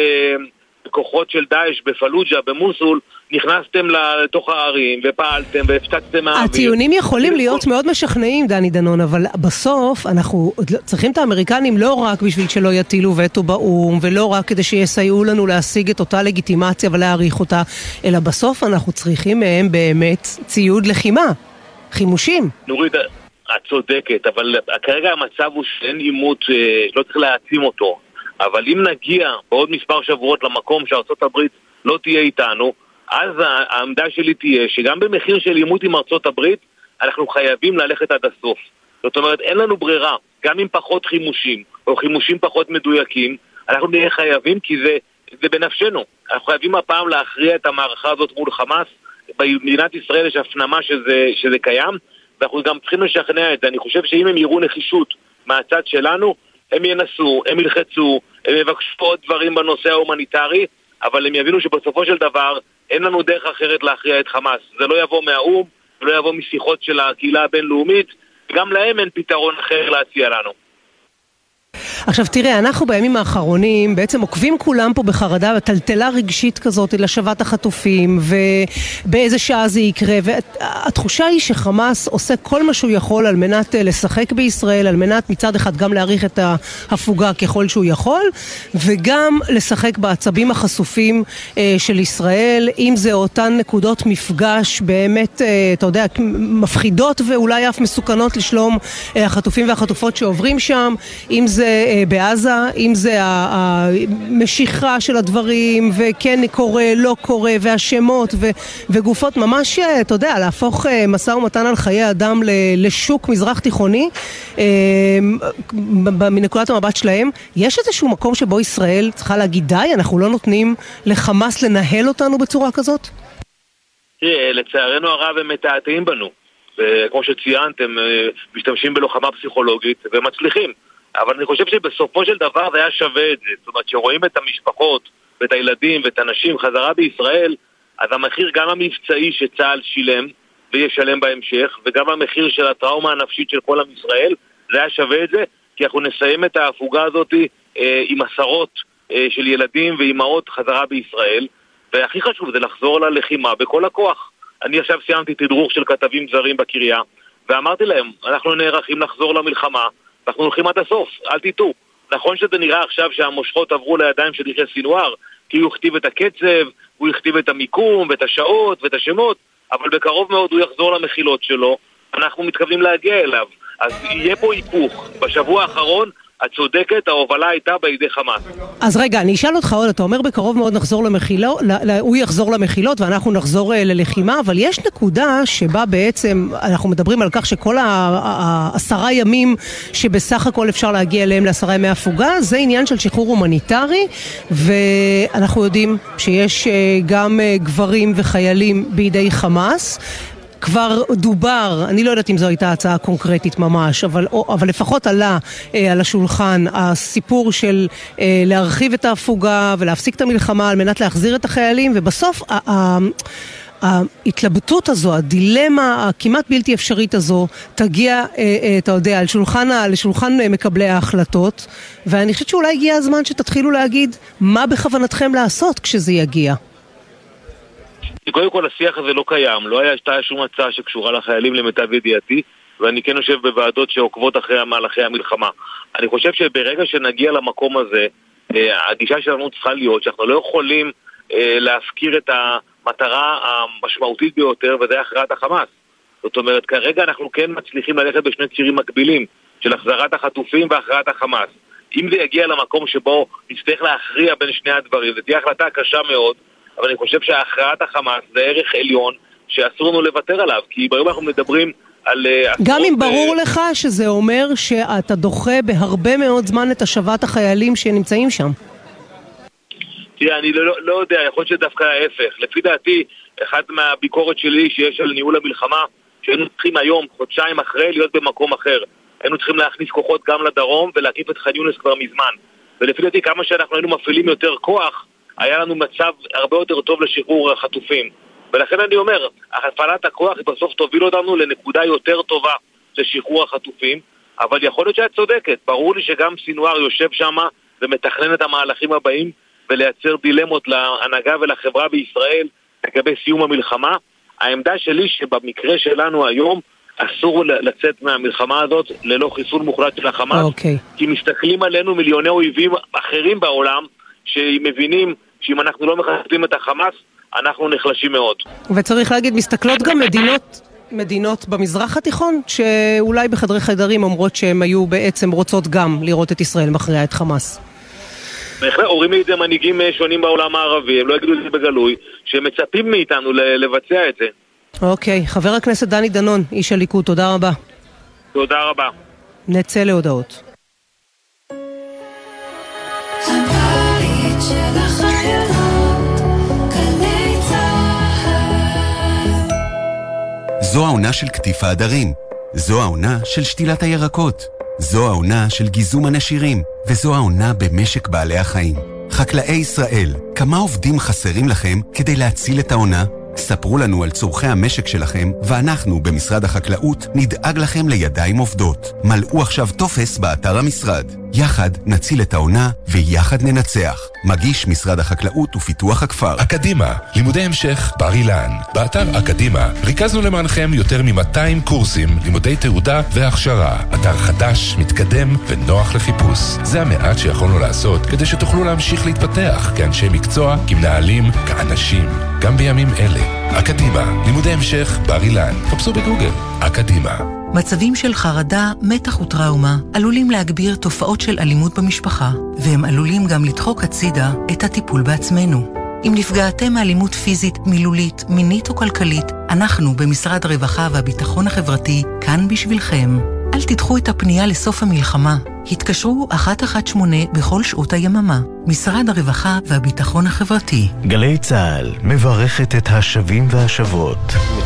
בכוחות של דאעש בפלוג'ה, במוסול, נכנסתם לתוך הערים ופעלתם והפצצתם מהאוויר. הטיעונים יכולים להיות מאוד משכנעים, דני דנון, אבל בסוף אנחנו לא- צריכים את האמריקנים לא רק בשביל שלא יטילו וטו באו"ם, ולא רק כדי שיסייעו לנו להשיג את אותה לגיטימציה ולהעריך אותה, אלא בסוף אנחנו צריכים מהם באמת ציוד לחימה, חימושים. נורית, את צודקת, אבל כרגע המצב הוא שאין עימות, אה, לא צריך להעצים אותו. אבל אם נגיע בעוד מספר שבועות למקום הברית לא תהיה איתנו, אז העמדה שלי תהיה שגם במחיר של עימות עם הברית, אנחנו חייבים ללכת עד הסוף. זאת אומרת, אין לנו ברירה, גם עם פחות חימושים, או חימושים פחות מדויקים, אנחנו נהיה חייבים כי זה, זה בנפשנו. אנחנו חייבים הפעם להכריע את המערכה הזאת מול חמאס. במדינת ישראל יש הפנמה שזה, שזה קיים, ואנחנו גם צריכים לשכנע את זה. אני חושב שאם הם יראו נחישות מהצד שלנו, הם ינסו, הם ילחצו, הם יבקשו עוד דברים בנושא ההומניטרי, אבל הם יבינו שבסופו של דבר אין לנו דרך אחרת להכריע את חמאס. זה לא יבוא מהאו"ם, זה לא יבוא משיחות של הקהילה הבינלאומית, וגם להם אין פתרון אחר להציע לנו. עכשיו תראה, אנחנו בימים האחרונים בעצם עוקבים כולם פה בחרדה וטלטלה רגשית כזאת להשבת החטופים ובאיזה שעה זה יקרה והתחושה היא שחמאס עושה כל מה שהוא יכול על מנת אה, לשחק בישראל, על מנת מצד אחד גם להאריך את ההפוגה ככל שהוא יכול וגם לשחק בעצבים החשופים אה, של ישראל, אם זה אותן נקודות מפגש באמת, אה, אתה יודע, מפחידות ואולי אף מסוכנות לשלום החטופים והחטופות שעוברים שם, אם זה בעזה, אם זה המשיכה של הדברים, וכן קורה, לא קורה, והשמות ו, וגופות, ממש, אתה יודע, להפוך משא ומתן על חיי אדם לשוק מזרח תיכוני, מנקודת המבט שלהם. יש איזשהו מקום שבו ישראל צריכה להגיד די, אנחנו לא נותנים לחמאס לנהל אותנו בצורה כזאת? תראה, לצערנו הרב הם מתעתעים בנו. וכמו שציינתם, אה, משתמשים בלוחמה פסיכולוגית ומצליחים. אבל אני חושב שבסופו של דבר זה היה שווה את זה. זאת אומרת, כשרואים את המשפחות ואת הילדים ואת הנשים חזרה בישראל, אז המחיר גם המבצעי שצה"ל שילם וישלם בהמשך, וגם המחיר של הטראומה הנפשית של כל עם ישראל, זה היה שווה את זה, כי אנחנו נסיים את ההפוגה הזאת אה, עם עשרות אה, של ילדים ואימהות חזרה בישראל, והכי חשוב זה לחזור ללחימה בכל הכוח. אני עכשיו סיימתי תדרוך של כתבים זרים בקריה, ואמרתי להם, אנחנו נערכים לחזור למלחמה, אנחנו הולכים עד הסוף, אל תטעו. נכון שזה נראה עכשיו שהמושכות עברו לידיים של יחיא סינואר, כי הוא הכתיב את הקצב, הוא הכתיב את המיקום ואת השעות ואת השמות, אבל בקרוב מאוד הוא יחזור למחילות שלו, אנחנו מתכוונים להגיע אליו. אז יהיה פה היפוך. בשבוע האחרון את צודקת, ההובלה הייתה בידי חמאס. אז רגע, אני אשאל אותך עוד, אתה אומר בקרוב מאוד נחזור למחילות, הוא יחזור למחילות ואנחנו נחזור אה, ללחימה, אבל יש נקודה שבה בעצם אנחנו מדברים על כך שכל העשרה ימים שבסך הכל אפשר להגיע אליהם לעשרה ימי הפוגה, זה עניין של שחרור הומניטרי, ואנחנו יודעים שיש אה, גם אה, גברים וחיילים בידי חמאס. כבר דובר, אני לא יודעת אם זו הייתה הצעה קונקרטית ממש, אבל, אבל לפחות עלה אה, על השולחן הסיפור של אה, להרחיב את ההפוגה ולהפסיק את המלחמה על מנת להחזיר את החיילים, ובסוף ה, ה, ההתלבטות הזו, הדילמה הכמעט בלתי אפשרית הזו, תגיע, אה, אה, אתה יודע, לשולחן אה, מקבלי ההחלטות, ואני חושבת שאולי הגיע הזמן שתתחילו להגיד מה בכוונתכם לעשות כשזה יגיע. קודם כל השיח הזה לא קיים, לא הייתה שום הצעה שקשורה לחיילים למיטב ידיעתי ואני כן יושב בוועדות שעוקבות אחרי מהלכי המלחמה. אני חושב שברגע שנגיע למקום הזה, אה, הגישה שלנו צריכה להיות שאנחנו לא יכולים אה, להפקיר את המטרה המשמעותית ביותר וזה הכרעת החמאס. זאת אומרת, כרגע אנחנו כן מצליחים ללכת בשני צירים מקבילים של החזרת החטופים והכרעת החמאס. אם זה יגיע למקום שבו נצטרך להכריע בין שני הדברים, זו תהיה החלטה קשה מאוד, אבל אני חושב שהכרעת החמאס זה ערך עליון שאסור לנו לוותר עליו, כי ביום אנחנו מדברים על... אה, גם אם ברור ו... לך שזה אומר שאתה דוחה בהרבה מאוד זמן את השבת החיילים שנמצאים שם. תראה, אני לא, לא יודע, יכול להיות שדווקא ההפך. לפי דעתי, אחת מהביקורת שלי שיש על ניהול המלחמה, שהיינו צריכים היום, חודשיים אחרי, להיות במקום אחר. היינו צריכים להכניס כוחות גם לדרום ולהקיף את ח'אן יונס כבר מזמן. ולפי דעתי, כמה שאנחנו היינו מפעילים יותר כוח, היה לנו מצב הרבה יותר טוב לשחרור החטופים. ולכן אני אומר, הפעלת הכוח בסוף תוביל אותנו לנקודה יותר טובה לשחרור החטופים, אבל יכול להיות שאת צודקת. ברור לי שגם סינואר יושב שם ומתכנן את המהלכים הבאים ולייצר דילמות להנהגה ולחברה בישראל לגבי סיום המלחמה. העמדה שלי שבמקרה שלנו היום אסור לצאת מהמלחמה הזאת ללא חיסול מוחלט של החמאס, okay. אוקיי. כי מסתכלים עלינו מיליוני אויבים אחרים בעולם שמבינים שאם אנחנו לא מחסלים את החמאס, אנחנו נחלשים מאוד. וצריך להגיד, מסתכלות גם מדינות... מדינות במזרח התיכון, שאולי בחדרי חדרים אומרות שהן היו בעצם רוצות גם לראות את ישראל מכריעה את חמאס. בהחלט, אומרים לי את זה מנהיגים אה, שונים בעולם הערבי, הם לא יגידו את זה בגלוי, שהם מצפים מאיתנו לבצע את זה. אוקיי, חבר הכנסת דני דנון, איש הליכוד, תודה רבה. תודה רבה. נצא להודעות. זו העונה של קטיף העדרים. זו העונה של שתילת הירקות. זו העונה של גיזום הנשירים. וזו העונה במשק בעלי החיים. חקלאי ישראל, כמה עובדים חסרים לכם כדי להציל את העונה? ספרו לנו על צורכי המשק שלכם, ואנחנו, במשרד החקלאות, נדאג לכם לידיים עובדות. מלאו עכשיו טופס באתר המשרד. יחד נציל את העונה, ויחד ננצח. מגיש משרד החקלאות ופיתוח הכפר. אקדימה, לימודי המשך בר אילן. באתר אקדימה ריכזנו למענכם יותר מ-200 קורסים, לימודי תעודה והכשרה. אתר חדש, מתקדם ונוח לחיפוש. זה המעט שיכולנו לעשות כדי שתוכלו להמשיך להתפתח כאנשי מקצוע, כמנהלים, כאנשים. גם בימים אלה. אקדימה, לימודי המשך בר אילן. חפשו בגוגל. אקדימה. מצבים של חרדה, מתח וטראומה עלולים להגביר תופעות של אלימות במשפחה, והם עלולים גם לדחוק הצידה את הטיפול בעצמנו. אם נפגעתם מאלימות פיזית, מילולית, מינית או כלכלית, אנחנו במשרד הרווחה והביטחון החברתי כאן בשבילכם. אל תדחו את הפנייה לסוף המלחמה. התקשרו 118 בכל שעות היממה. משרד הרווחה והביטחון החברתי. גלי צה"ל מברכת את השבים והשבות.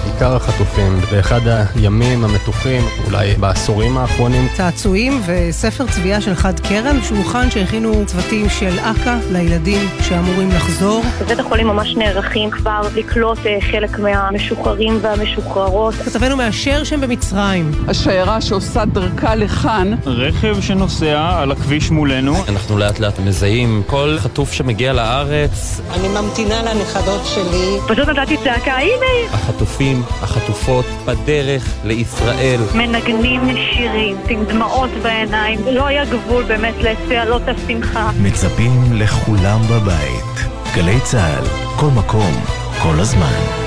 עיקר החטופים באחד הימים המתוחים, אולי בעשורים האחרונים. צעצועים וספר צביעה של חד קרן, שולחן שהכינו צוותים של אכ"א לילדים שאמורים לחזור. בבית החולים ממש נערכים כבר לקלוט אה, חלק מהמשוחררים והמשוחררות. כתבנו מאשר שהם במצרים. השיירה שעושה דרכה לכאן. רכב שנוסע על הכביש מולנו. אנחנו לאט לאט מזהים כל חטוף שמגיע לארץ. אני ממתינה לנכדות שלי. פשוט נתתי צעקה, הנה! החטופים, החטופות, בדרך לישראל. מנגנים שירים, עם דמעות בעיניים. לא היה גבול באמת לצהלות השמחה. מצפים לכולם בבית. גלי צה"ל, כל מקום, כל הזמן.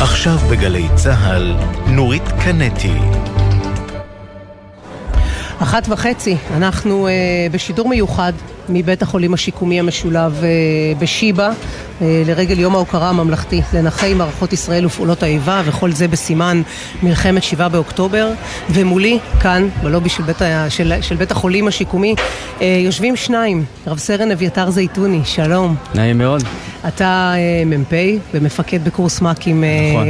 עכשיו בגלי צה"ל, נורית קנטי. אחת וחצי, אנחנו uh, בשידור מיוחד מבית החולים השיקומי המשולב uh, בשיבא uh, לרגל יום ההוקרה הממלכתי לנכי מערכות ישראל ופעולות האיבה וכל זה בסימן מלחמת שבעה באוקטובר ומולי כאן בלובי של בית, ה, של, של בית החולים השיקומי uh, יושבים שניים, רב סרן אביתר זייתוני, שלום. נעים מאוד. אתה מ"פ ומפקד בקורס מ"כים נכון.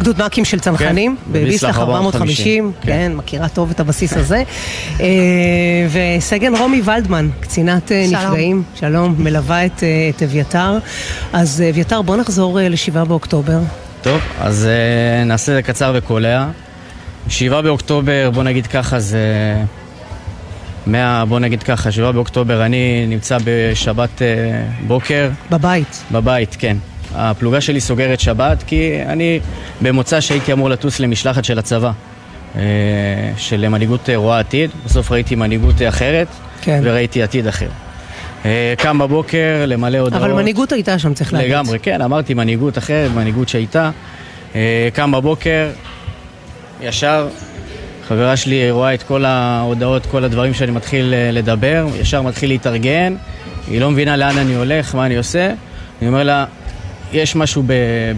בגדוד מ"כים של צנחנים, כן, בביסלח 450, כן. כן, מכירה טוב את הבסיס הזה. וסגן רומי ולדמן, קצינת uh, שלום. נפגעים, שלום, מלווה את, uh, את אביתר. אז אביתר, בוא נחזור uh, ל-7 באוקטובר. טוב, אז נעשה את זה קצר וקולע. 7 באוקטובר, בוא נגיד ככה, זה... מה, בוא נגיד ככה, 7 באוקטובר אני נמצא בשבת אה, בוקר. בבית. בבית, כן. הפלוגה שלי סוגרת שבת כי אני במוצא שהייתי אמור לטוס למשלחת של הצבא. אה, של מנהיגות רואה עתיד, בסוף ראיתי מנהיגות אחרת כן. וראיתי עתיד אחר. אה, קם בבוקר למלא הודעות. אבל מנהיגות הייתה שם, צריך להגיד. לגמרי, כן, אמרתי מנהיגות אחרת, מנהיגות שהייתה. קם בבוקר, ישר חברה שלי רואה את כל ההודעות, כל הדברים שאני מתחיל אה, לדבר, ישר מתחיל להתארגן, היא לא מבינה לאן אני הולך, מה אני עושה. אני אומר לה, יש משהו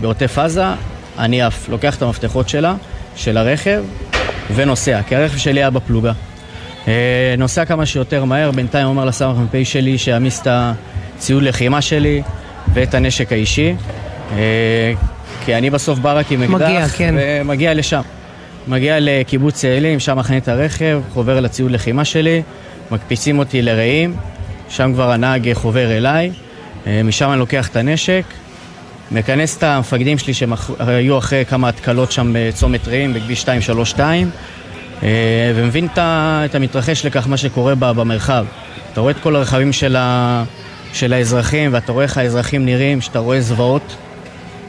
בעוטף עזה, אני עף, לוקח את המפתחות שלה, של הרכב, ונוסע, כי הרכב שלי היה בפלוגה. אה, נוסע כמה שיותר מהר, בינתיים אומר לסמ"ך מ"פ שלי שיעמיס את הציוד לחימה שלי ואת הנשק האישי. אה, כי אני בסוף בא רק עם אקדח, כן. ומגיע לשם. מגיע לקיבוץ צאלים, שם מכנה את הרכב, חובר לציוד לחימה שלי, מקפיצים אותי לרעים, שם כבר הנהג חובר אליי, אה, משם אני לוקח את הנשק, מכנס את המפקדים שלי שהם היו אחרי כמה התקלות שם בצומת רעים, בכביש 232, אה, ומבין את המתרחש לכך, מה שקורה במרחב. אתה רואה את כל הרכבים של, ה... של האזרחים, ואתה רואה איך האזרחים נראים, שאתה רואה זוועות,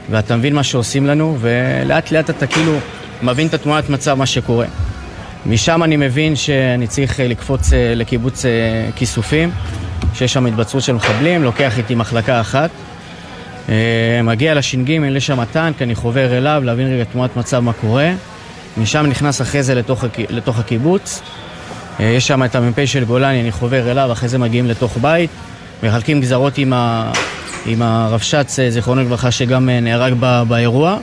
ואתה מבין מה שעושים לנו, ולאט לאט אתה כאילו מבין את התמונת מצב, מה שקורה. משם אני מבין שאני צריך אה, לקפוץ אה, לקיבוץ אה, כיסופים, שיש שם התבצרות של מחבלים, לוקח איתי מחלקה אחת. מגיע לש"ג, יש שם טנק, אני חובר אליו, להבין רגע תמונת מצב מה קורה. משם נכנס אחרי זה לתוך, לתוך הקיבוץ. יש שם את המ"פ של גולני, אני חובר אליו, אחרי זה מגיעים לתוך בית. מחלקים גזרות עם. עם הרבש"ץ, זיכרונו לברכה, שגם נהרג באירוע.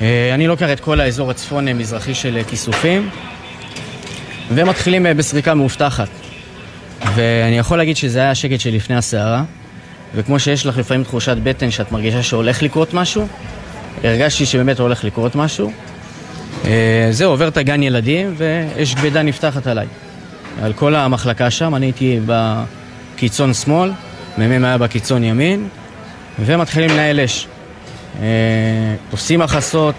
אה, אני לוקח את כל האזור הצפון-מזרחי של אה, כיסופים ומתחילים אה, בסריקה מאובטחת. ואני יכול להגיד שזה היה השקט שלפני הסערה וכמו שיש לך לפעמים תחושת בטן שאת מרגישה שהולך לקרות משהו, הרגשתי שבאמת הולך לקרות משהו. זהו, עובר את הגן ילדים ואש כבדה נפתחת עליי. על כל המחלקה שם, אני הייתי בקיצון שמאל, מ"מ היה בקיצון ימין, ומתחילים לנהל אש. אה, מחסות,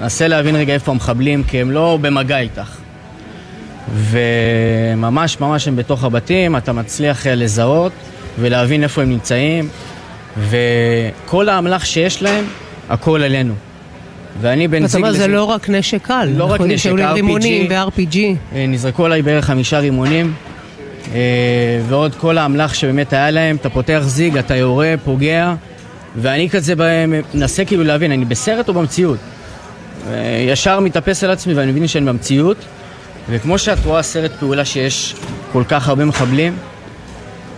נסה להבין רגע איפה המחבלים, כי הם לא במגע איתך. וממש ממש הם בתוך הבתים, אתה מצליח אה, לזהות ולהבין איפה הם נמצאים, וכל האמל"ח שיש להם, הכל עלינו. ואני בן זיג... לזה... זה לא רק נשק קל, לא רק נשק, RPG. רימונים ו-RPG. אה, נזרקו עליי בערך חמישה רימונים, ועוד כל האמל"ח שבאמת היה להם, אתה פותח זיג, אתה יורה, פוגע. ואני כזה מנסה כאילו להבין, אני בסרט או במציאות? ישר מתאפס על עצמי ואני מבין שאני במציאות, וכמו שאת רואה סרט פעולה שיש כל כך הרבה מחבלים,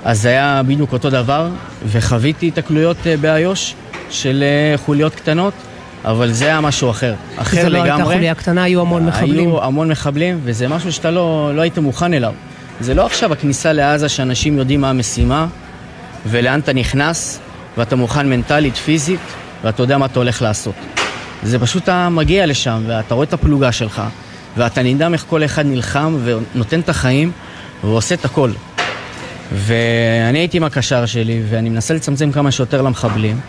אז זה היה בדיוק אותו דבר, וחוויתי התקלויות אה, באיו"ש של אה, חוליות קטנות, אבל זה היה משהו אחר. אחר לגמרי. לא הייתה חוליה קטנה, היו המון מחבלים. היו המון מחבלים, וזה משהו שאתה לא, לא היית מוכן אליו. זה לא עכשיו הכניסה לעזה שאנשים יודעים מה המשימה ולאן אתה נכנס, ואתה מוכן מנטלית, פיזית, ואתה יודע מה אתה הולך לעשות. זה פשוט אתה מגיע לשם, ואתה רואה את הפלוגה שלך, ואתה נדהם איך כל אחד נלחם ונותן את החיים ועושה את הכל. ואני הייתי עם הקשר שלי, ואני מנסה לצמצם כמה שיותר למחבלים.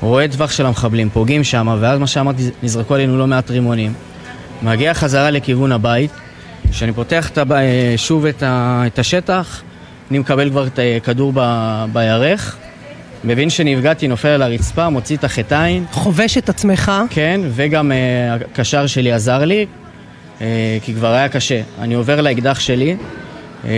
רואה טווח של המחבלים, פוגעים שם, ואז מה שאמרתי, נזרקו עלינו לא מעט רימונים. מגיע חזרה לכיוון הבית, כשאני פותח את הבא, שוב את, ה, את השטח, אני מקבל כבר את הכדור ב, בירך, מבין שנפגעתי, נופל על הרצפה, מוציא את החטיים. חובש את עצמך. כן, וגם uh, הקשר שלי עזר לי, כי כבר היה קשה. אני עובר לאקדח שלי,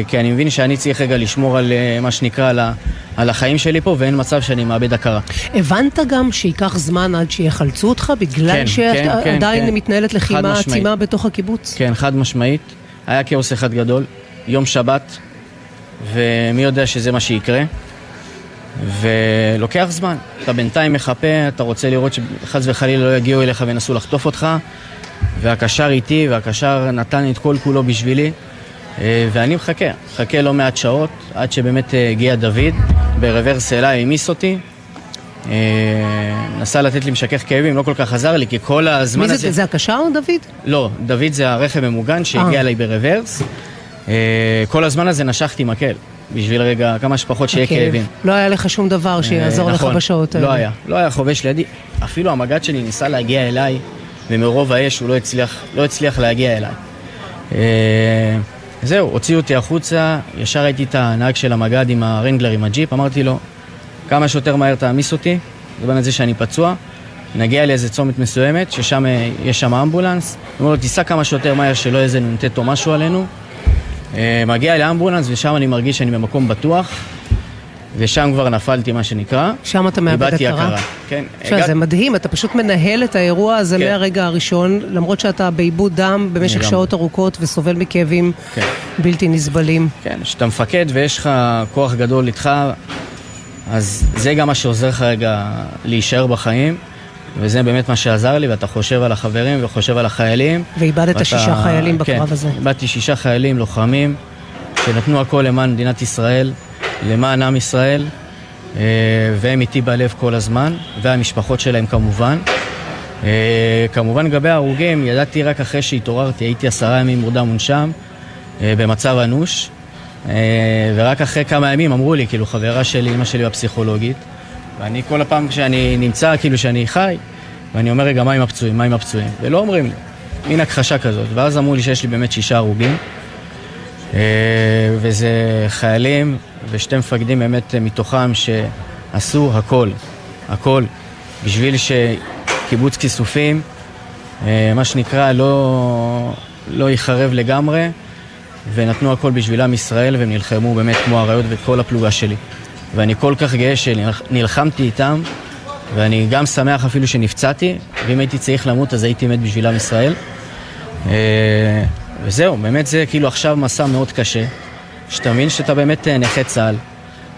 כי אני מבין שאני צריך רגע לשמור על uh, מה שנקרא, על, ה, על החיים שלי פה, ואין מצב שאני מאבד הכרה. הבנת גם שייקח זמן עד שיחלצו אותך, בגלל כן, שעדיין כן, כן. מתנהלת חד לחימה. עצימה בתוך הקיבוץ? כן, חד משמעית. היה כאוס אחד גדול, יום שבת, ומי יודע שזה מה שיקרה. ולוקח זמן. אתה בינתיים מחפה, אתה רוצה לראות שחס וחלילה לא יגיעו אליך וינסו לחטוף אותך, והקשר איתי, והקשר נתן את כל כולו בשבילי, אה, ואני מחכה, מחכה לא מעט שעות, עד שבאמת אה, הגיע דוד, ברוורס אליי, העמיס אותי. אה, נסה לתת לי משכך כאבים, לא כל כך עזר לי, כי כל הזמן מי הזה... זה, זה הקשר, דוד? לא, דוד זה הרכב ממוגן שהגיע אה. אליי ברוורס. אה, כל הזמן הזה נשכתי מקל, בשביל רגע כמה שפחות שיהיה. כאבים. לא היה לך שום דבר שיעזור אה, לך נכון, בשעות האלה. לא היה, לא היה חובש לידי. אפילו המג"ד שלי ניסה להגיע אליי, ומרוב האש הוא לא הצליח, לא הצליח להגיע אליי. זהו, הוציאו אותי החוצה, ישר ראיתי את הנהג של המג"ד עם הרנגלר, עם הג'יפ, אמרתי לו, כמה שיותר מהר תעמיס אותי, זמן הזה שאני פצוע, נגיע לאיזה צומת מסוימת, ששם אה, יש שם אמבולנס, אומר לו, תיסע כמה שיותר מהר, שלא איזה נ"ט או משהו עלינו. אה, מגיע לאמבולנס, ושם אני מרגיש שאני במקום בטוח, ושם כבר נפלתי, מה שנקרא. שם אתה מאבד הכרה. הכרה. כן, תשמע, הגעת- זה מדהים, אתה פשוט מנהל את האירוע הזה כן. מהרגע הראשון, למרות שאתה באיבוד דם במשך לגמרי. שעות ארוכות וסובל מכאבים כן. בלתי נסבלים. כן, כשאתה מפקד ויש לך כוח גדול איתך, אז זה גם מה שעוזר לך רגע להישאר בחיים, וזה באמת מה שעזר לי, ואתה חושב על החברים וחושב על החיילים. ואיבדת ואתה- שישה חיילים בקרב כן, הזה. איבדתי שישה חיילים, לוחמים, שנתנו הכל למען מדינת ישראל, למען עם ישראל, אה, והם איתי בלב כל הזמן, והמשפחות שלהם כמובן. אה, כמובן לגבי ההרוגים, ידעתי רק אחרי שהתעוררתי, הייתי עשרה ימים מורדם מונשם, אה, במצב אנוש, ורק אחרי כמה ימים אמרו לי, כאילו חברה שלי, אמא שלי הפסיכולוגית, ואני כל הפעם כשאני נמצא, כאילו שאני חי, ואני אומר, רגע, מה עם הפצועים? מה עם הפצועים? ולא אומרים לי. מין הכחשה כזאת. ואז אמרו לי שיש לי באמת שישה הרוגים. אה, וזה חיילים ושתי מפקדים באמת אה, מתוכם שעשו הכל, הכל, בשביל שקיבוץ כיסופים, אה, מה שנקרא, לא, לא ייחרב לגמרי, ונתנו הכל בשביל עם ישראל, והם נלחמו באמת כמו אריות ואת כל הפלוגה שלי. ואני כל כך גאה שנלחמתי איתם, ואני גם שמח אפילו שנפצעתי, ואם הייתי צריך למות אז הייתי מת בשביל עם ישראל. אה, וזהו, באמת זה כאילו עכשיו מסע מאוד קשה, שאתה מבין שאתה באמת אה, נכה צה"ל,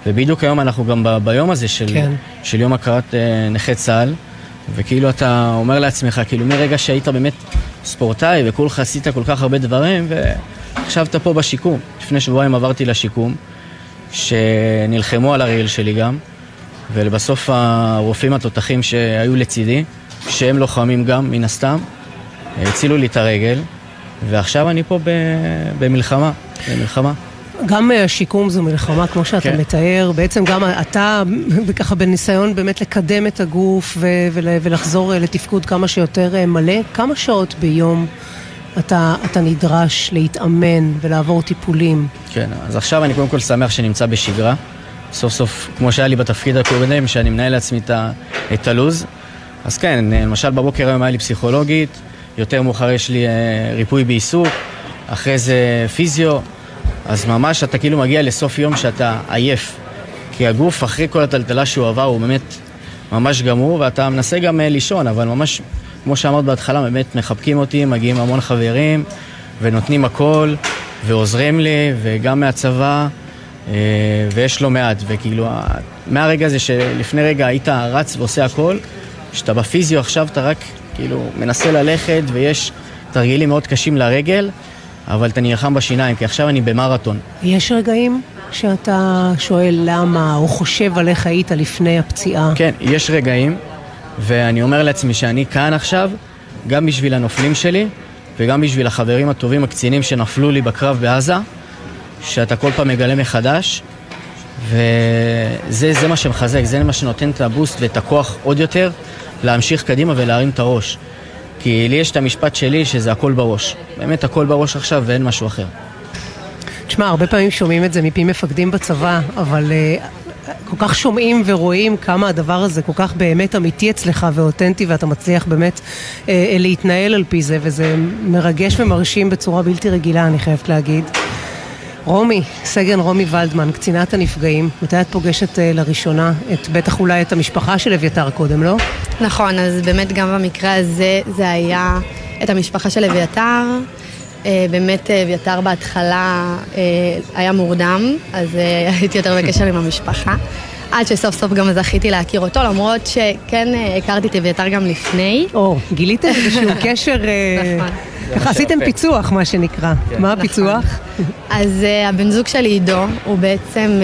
ובדיוק היום אנחנו גם ב- ביום הזה של, כן. של יום הכרת אה, נכי צה"ל, וכאילו אתה אומר לעצמך, כאילו מרגע שהיית באמת ספורטאי וכולך עשית כל כך הרבה דברים, ועכשיו אתה פה בשיקום. לפני שבועיים עברתי לשיקום, שנלחמו על הרגל שלי גם, ולבסוף הרופאים התותחים שהיו לצידי, שהם לוחמים גם, מן הסתם, הצילו לי את הרגל, ועכשיו אני פה במלחמה, במלחמה. גם אה, השיקום זו מלחמה, כמו שאתה כן. מתאר. בעצם גם אתה, ככה בניסיון באמת לקדם את הגוף ו- ול- ולחזור אה, לתפקוד כמה שיותר אה, מלא. כמה שעות ביום אתה, אתה נדרש להתאמן ולעבור טיפולים? כן, אז עכשיו אני קודם כל שמח שנמצא בשגרה. סוף סוף, כמו שהיה לי בתפקיד הקודם, שאני מנהל לעצמי את הלו"ז. אז כן, למשל בבוקר היום היה לי פסיכולוגית, יותר מאוחר יש לי אה, ריפוי בעיסוק, אחרי זה פיזיו, אז ממש אתה כאילו מגיע לסוף יום שאתה עייף. כי הגוף, אחרי כל הטלטלה שהוא עבר, הוא באמת ממש גמור, ואתה מנסה גם אה, לישון, אבל ממש כמו שאמרת בהתחלה, באמת מחבקים אותי, מגיעים המון חברים ונותנים הכל ועוזרים לי, וגם מהצבא, אה, ויש לא מעט, וכאילו, מהרגע הזה שלפני רגע היית רץ ועושה הכל, שאתה בפיזיו עכשיו אתה רק כאילו מנסה ללכת ויש תרגילים מאוד קשים לרגל, אבל אתה נלחם בשיניים, כי עכשיו אני במרתון. יש רגעים שאתה שואל למה, או חושב על איך היית לפני הפציעה? כן, יש רגעים, ואני אומר לעצמי שאני כאן עכשיו, גם בשביל הנופלים שלי, וגם בשביל החברים הטובים, הקצינים שנפלו לי בקרב בעזה, שאתה כל פעם מגלה מחדש, וזה מה שמחזק, זה מה שנותן את הבוסט ואת הכוח עוד יותר להמשיך קדימה ולהרים את הראש. כי לי יש את המשפט שלי שזה הכל בראש. באמת הכל בראש עכשיו ואין משהו אחר. תשמע, הרבה פעמים שומעים את זה מפי מפקדים בצבא, אבל uh, כל כך שומעים ורואים כמה הדבר הזה כל כך באמת אמיתי אצלך ואותנטי ואתה מצליח באמת uh, להתנהל על פי זה וזה מרגש ומרשים בצורה בלתי רגילה, אני חייבת להגיד. רומי, סגן רומי ולדמן, קצינת הנפגעים, מתי את פוגשת uh, לראשונה את, בטח אולי את המשפחה של אביתר קודם, לא? נכון, אז באמת גם במקרה הזה זה היה את המשפחה של אביתר. Uh, באמת אביתר בהתחלה uh, היה מורדם, אז uh, הייתי יותר בקשר עם המשפחה. עד שסוף סוף גם זכיתי להכיר אותו, למרות שכן הכרתי את אביתר גם לפני. או, גיליתם איזשהו קשר... נכון. ככה עשיתם פיצוח, מה שנקרא. כן. מה הפיצוח? אז uh, הבן זוג שלי, עידו, הוא בעצם,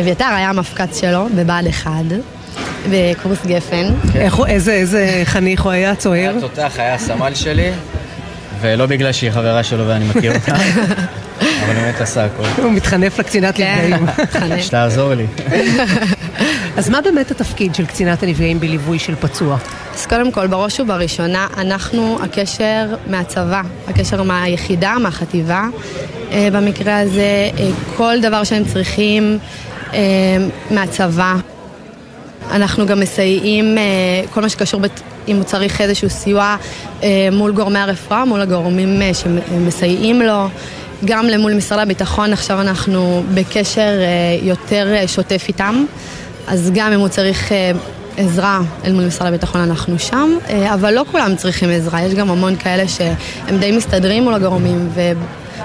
אביתר היה המפקץ שלו בבה"ד 1. בקורס גפן. כן. איך הוא, איזה, איזה חניך הוא היה, צוער? היה תותח, היה סמל שלי, ולא בגלל שהיא חברה שלו ואני מכיר אותה, אבל באמת עשה הכול. הוא מתחנף לקצינת כן, נפגעים. שתעזור לי. אז מה באמת התפקיד של קצינת הנפגעים בליווי של פצוע? אז קודם כל, בראש ובראשונה, אנחנו הקשר מהצבא, הקשר מהיחידה, מהחטיבה. אה, במקרה הזה, אה, כל דבר שהם צריכים אה, מהצבא. אנחנו גם מסייעים, כל מה שקשור, אם הוא צריך איזשהו סיוע מול גורמי הרפואה, מול הגורמים שמסייעים לו. גם למול משרד הביטחון, עכשיו אנחנו בקשר יותר שוטף איתם, אז גם אם הוא צריך עזרה אל מול משרד הביטחון אנחנו שם, אה, אבל לא כולם צריכים עזרה, יש גם המון כאלה שהם די מסתדרים מול הגורמים,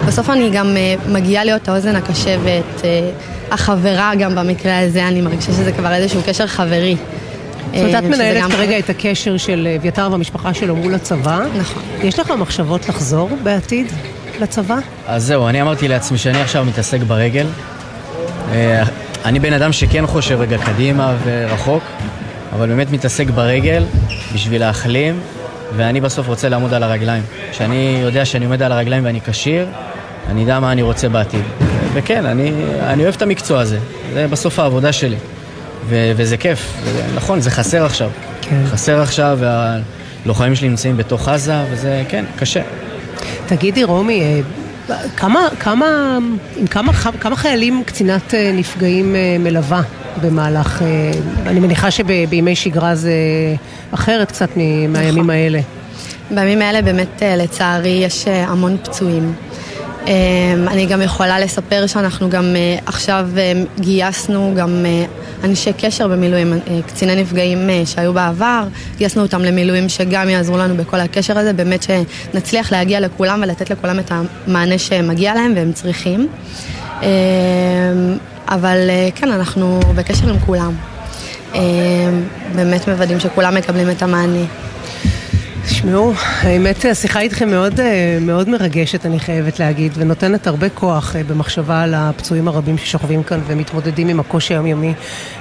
ובסוף אני גם אה, מגיעה להיות האוזן הקשבת, אה, החברה גם במקרה הזה, אני מרגישה שזה כבר איזשהו קשר חברי. זאת אומרת, את מנהלת כרגע את הקשר של אביתר והמשפחה שלו מול הצבא. נכון. יש לך מחשבות לחזור בעתיד לצבא? אז זהו, אני אמרתי לעצמי שאני עכשיו מתעסק ברגל. אני בן אדם שכן חושב רגע קדימה ורחוק, אבל באמת מתעסק ברגל בשביל להחלים, ואני בסוף רוצה לעמוד על הרגליים. כשאני יודע שאני עומד על הרגליים ואני כשיר, אני יודע מה אני רוצה בעתיד. וכן, אני, אני אוהב את המקצוע הזה, זה בסוף העבודה שלי. ו- וזה כיף, נכון, זה חסר עכשיו. כן. חסר עכשיו, והלוחמים שלי נמצאים בתוך עזה, וזה, כן, קשה. תגידי, רומי, אה, כמה, כמה, עם כמה, כמה חיילים קצינת אה, נפגעים אה, מלווה במהלך, אני מניחה שבימי שגרה זה אחרת קצת מהימים נכון. האלה. בימים האלה באמת לצערי יש המון פצועים. אני גם יכולה לספר שאנחנו גם עכשיו גייסנו גם אנשי קשר במילואים, קציני נפגעים שהיו בעבר, גייסנו אותם למילואים שגם יעזרו לנו בכל הקשר הזה, באמת שנצליח להגיע לכולם ולתת לכולם את המענה שמגיע להם והם צריכים. אבל כן, אנחנו בקשר עם כולם. באמת מוודאים שכולם מקבלים את המענה. תשמעו, האמת השיחה איתכם מאוד, אה, מאוד מרגשת, אני חייבת להגיד, ונותנת הרבה כוח אה, במחשבה על הפצועים הרבים ששוכבים כאן ומתמודדים עם הקושי היומיומי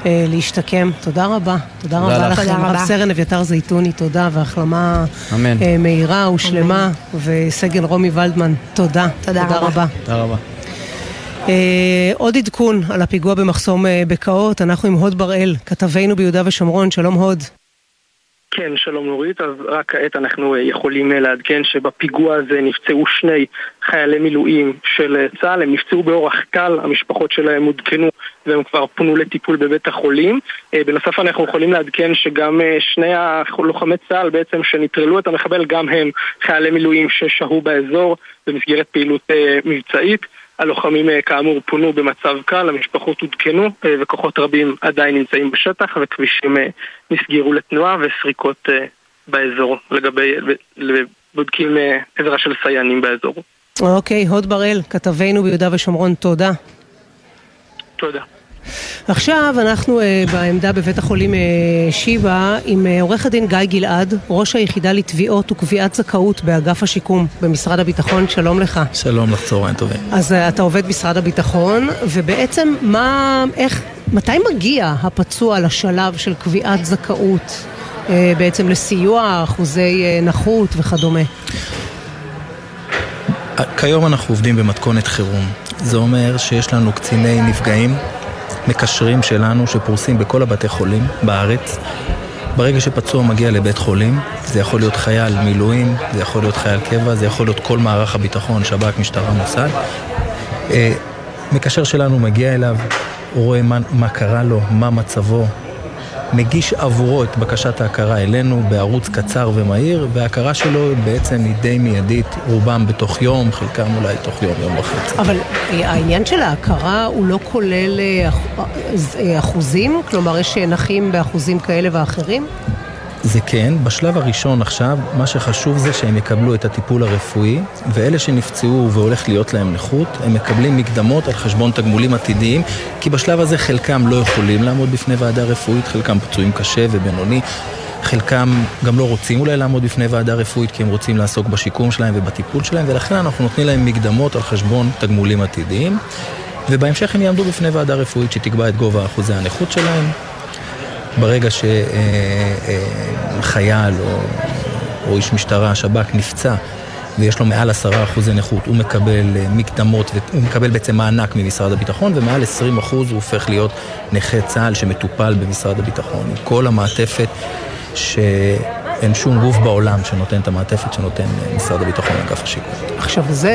אה, להשתקם. תודה רבה. תודה, תודה רבה לכם. רב סרן אביתר זייתוני, תודה, והחלמה אמן. מהירה ושלמה, אמן. וסגן רומי ולדמן, תודה. תודה, תודה רבה. רבה. תודה רבה. עוד עדכון על הפיגוע במחסום בקעות, אנחנו עם הוד בראל, כתבנו ביהודה ושומרון, שלום הוד. כן, שלום נורית, אז רק כעת אנחנו אה, יכולים אה, לעדכן שבפיגוע הזה נפצעו שני חיילי מילואים של אה, צה"ל, הם נפצעו באורח קל, המשפחות שלהם עודכנו והם כבר פונו לטיפול בבית החולים. בנוסף אנחנו יכולים לעדכן שגם שני הלוחמי צה"ל בעצם שנטרלו את המחבל, גם הם חיילי מילואים ששהו באזור במסגרת פעילות מבצעית. הלוחמים אה, כאמור פונו במצב קל, המשפחות עודכנו אה, וכוחות רבים עדיין נמצאים בשטח וכבישים אה, נסגרו לתנועה וסריקות באזור לגבי, בודקים עזרה של סייענים באזור. אוקיי, הוד בראל, כתבנו ביהודה ושומרון, תודה. תודה. עכשיו אנחנו uh, בעמדה בבית החולים uh, שיבא עם uh, עורך הדין גיא גלעד, ראש היחידה לתביעות וקביעת זכאות באגף השיקום במשרד הביטחון, שלום לך. שלום לך, צהריים טובים. אז uh, אתה עובד משרד הביטחון, ובעצם מה, איך, מתי מגיע הפצוע לשלב של קביעת זכאות uh, בעצם לסיוע, אחוזי uh, נכות וכדומה? כיום אנחנו עובדים במתכונת חירום. זה אומר שיש לנו קציני נפגעים מקשרים שלנו שפרוסים בכל הבתי חולים בארץ. ברגע שפצוע מגיע לבית חולים, זה יכול להיות חייל מילואים, זה יכול להיות חייל קבע, זה יכול להיות כל מערך הביטחון, שב"כ, משטרה, מוסד. אה, מקשר שלנו מגיע אליו, הוא רואה מה, מה קרה לו, מה מצבו, מגיש עבורו את בקשת ההכרה אלינו בערוץ קצר ומהיר, וההכרה שלו בעצם היא די מיידית, רובם בתוך יום, חלקם אולי תוך יום, יום וחצי. אבל העניין של ההכרה הוא לא כולל אה, אה, אחוזים? כלומר, יש נכים באחוזים כאלה ואחרים? זה כן, בשלב הראשון עכשיו, מה שחשוב זה שהם יקבלו את הטיפול הרפואי, ואלה שנפצעו והולך להיות להם נכות, הם מקבלים מקדמות על חשבון תגמולים עתידיים, כי בשלב הזה חלקם לא יכולים לעמוד בפני ועדה רפואית, חלקם פצועים קשה ובינוני. חלקם גם לא רוצים אולי לעמוד בפני ועדה רפואית כי הם רוצים לעסוק בשיקום שלהם ובטיפול שלהם ולכן אנחנו נותנים להם מקדמות על חשבון תגמולים עתידיים ובהמשך הם יעמדו בפני ועדה רפואית שתקבע את גובה אחוזי הנכות שלהם ברגע שחייל או, או איש משטרה, שב"כ, נפצע ויש לו מעל עשרה אחוזי נכות, הוא מקבל אה, מקדמות, הוא מקבל בעצם מענק ממשרד הביטחון, ומעל עשרים אחוז הוא הופך להיות נכה צה"ל שמטופל במשרד הביטחון. עם כל המעטפת שאין שום גוף בעולם שנותן את המעטפת שנותן אה, משרד הביטחון, אגף השיקום. עכשיו זה...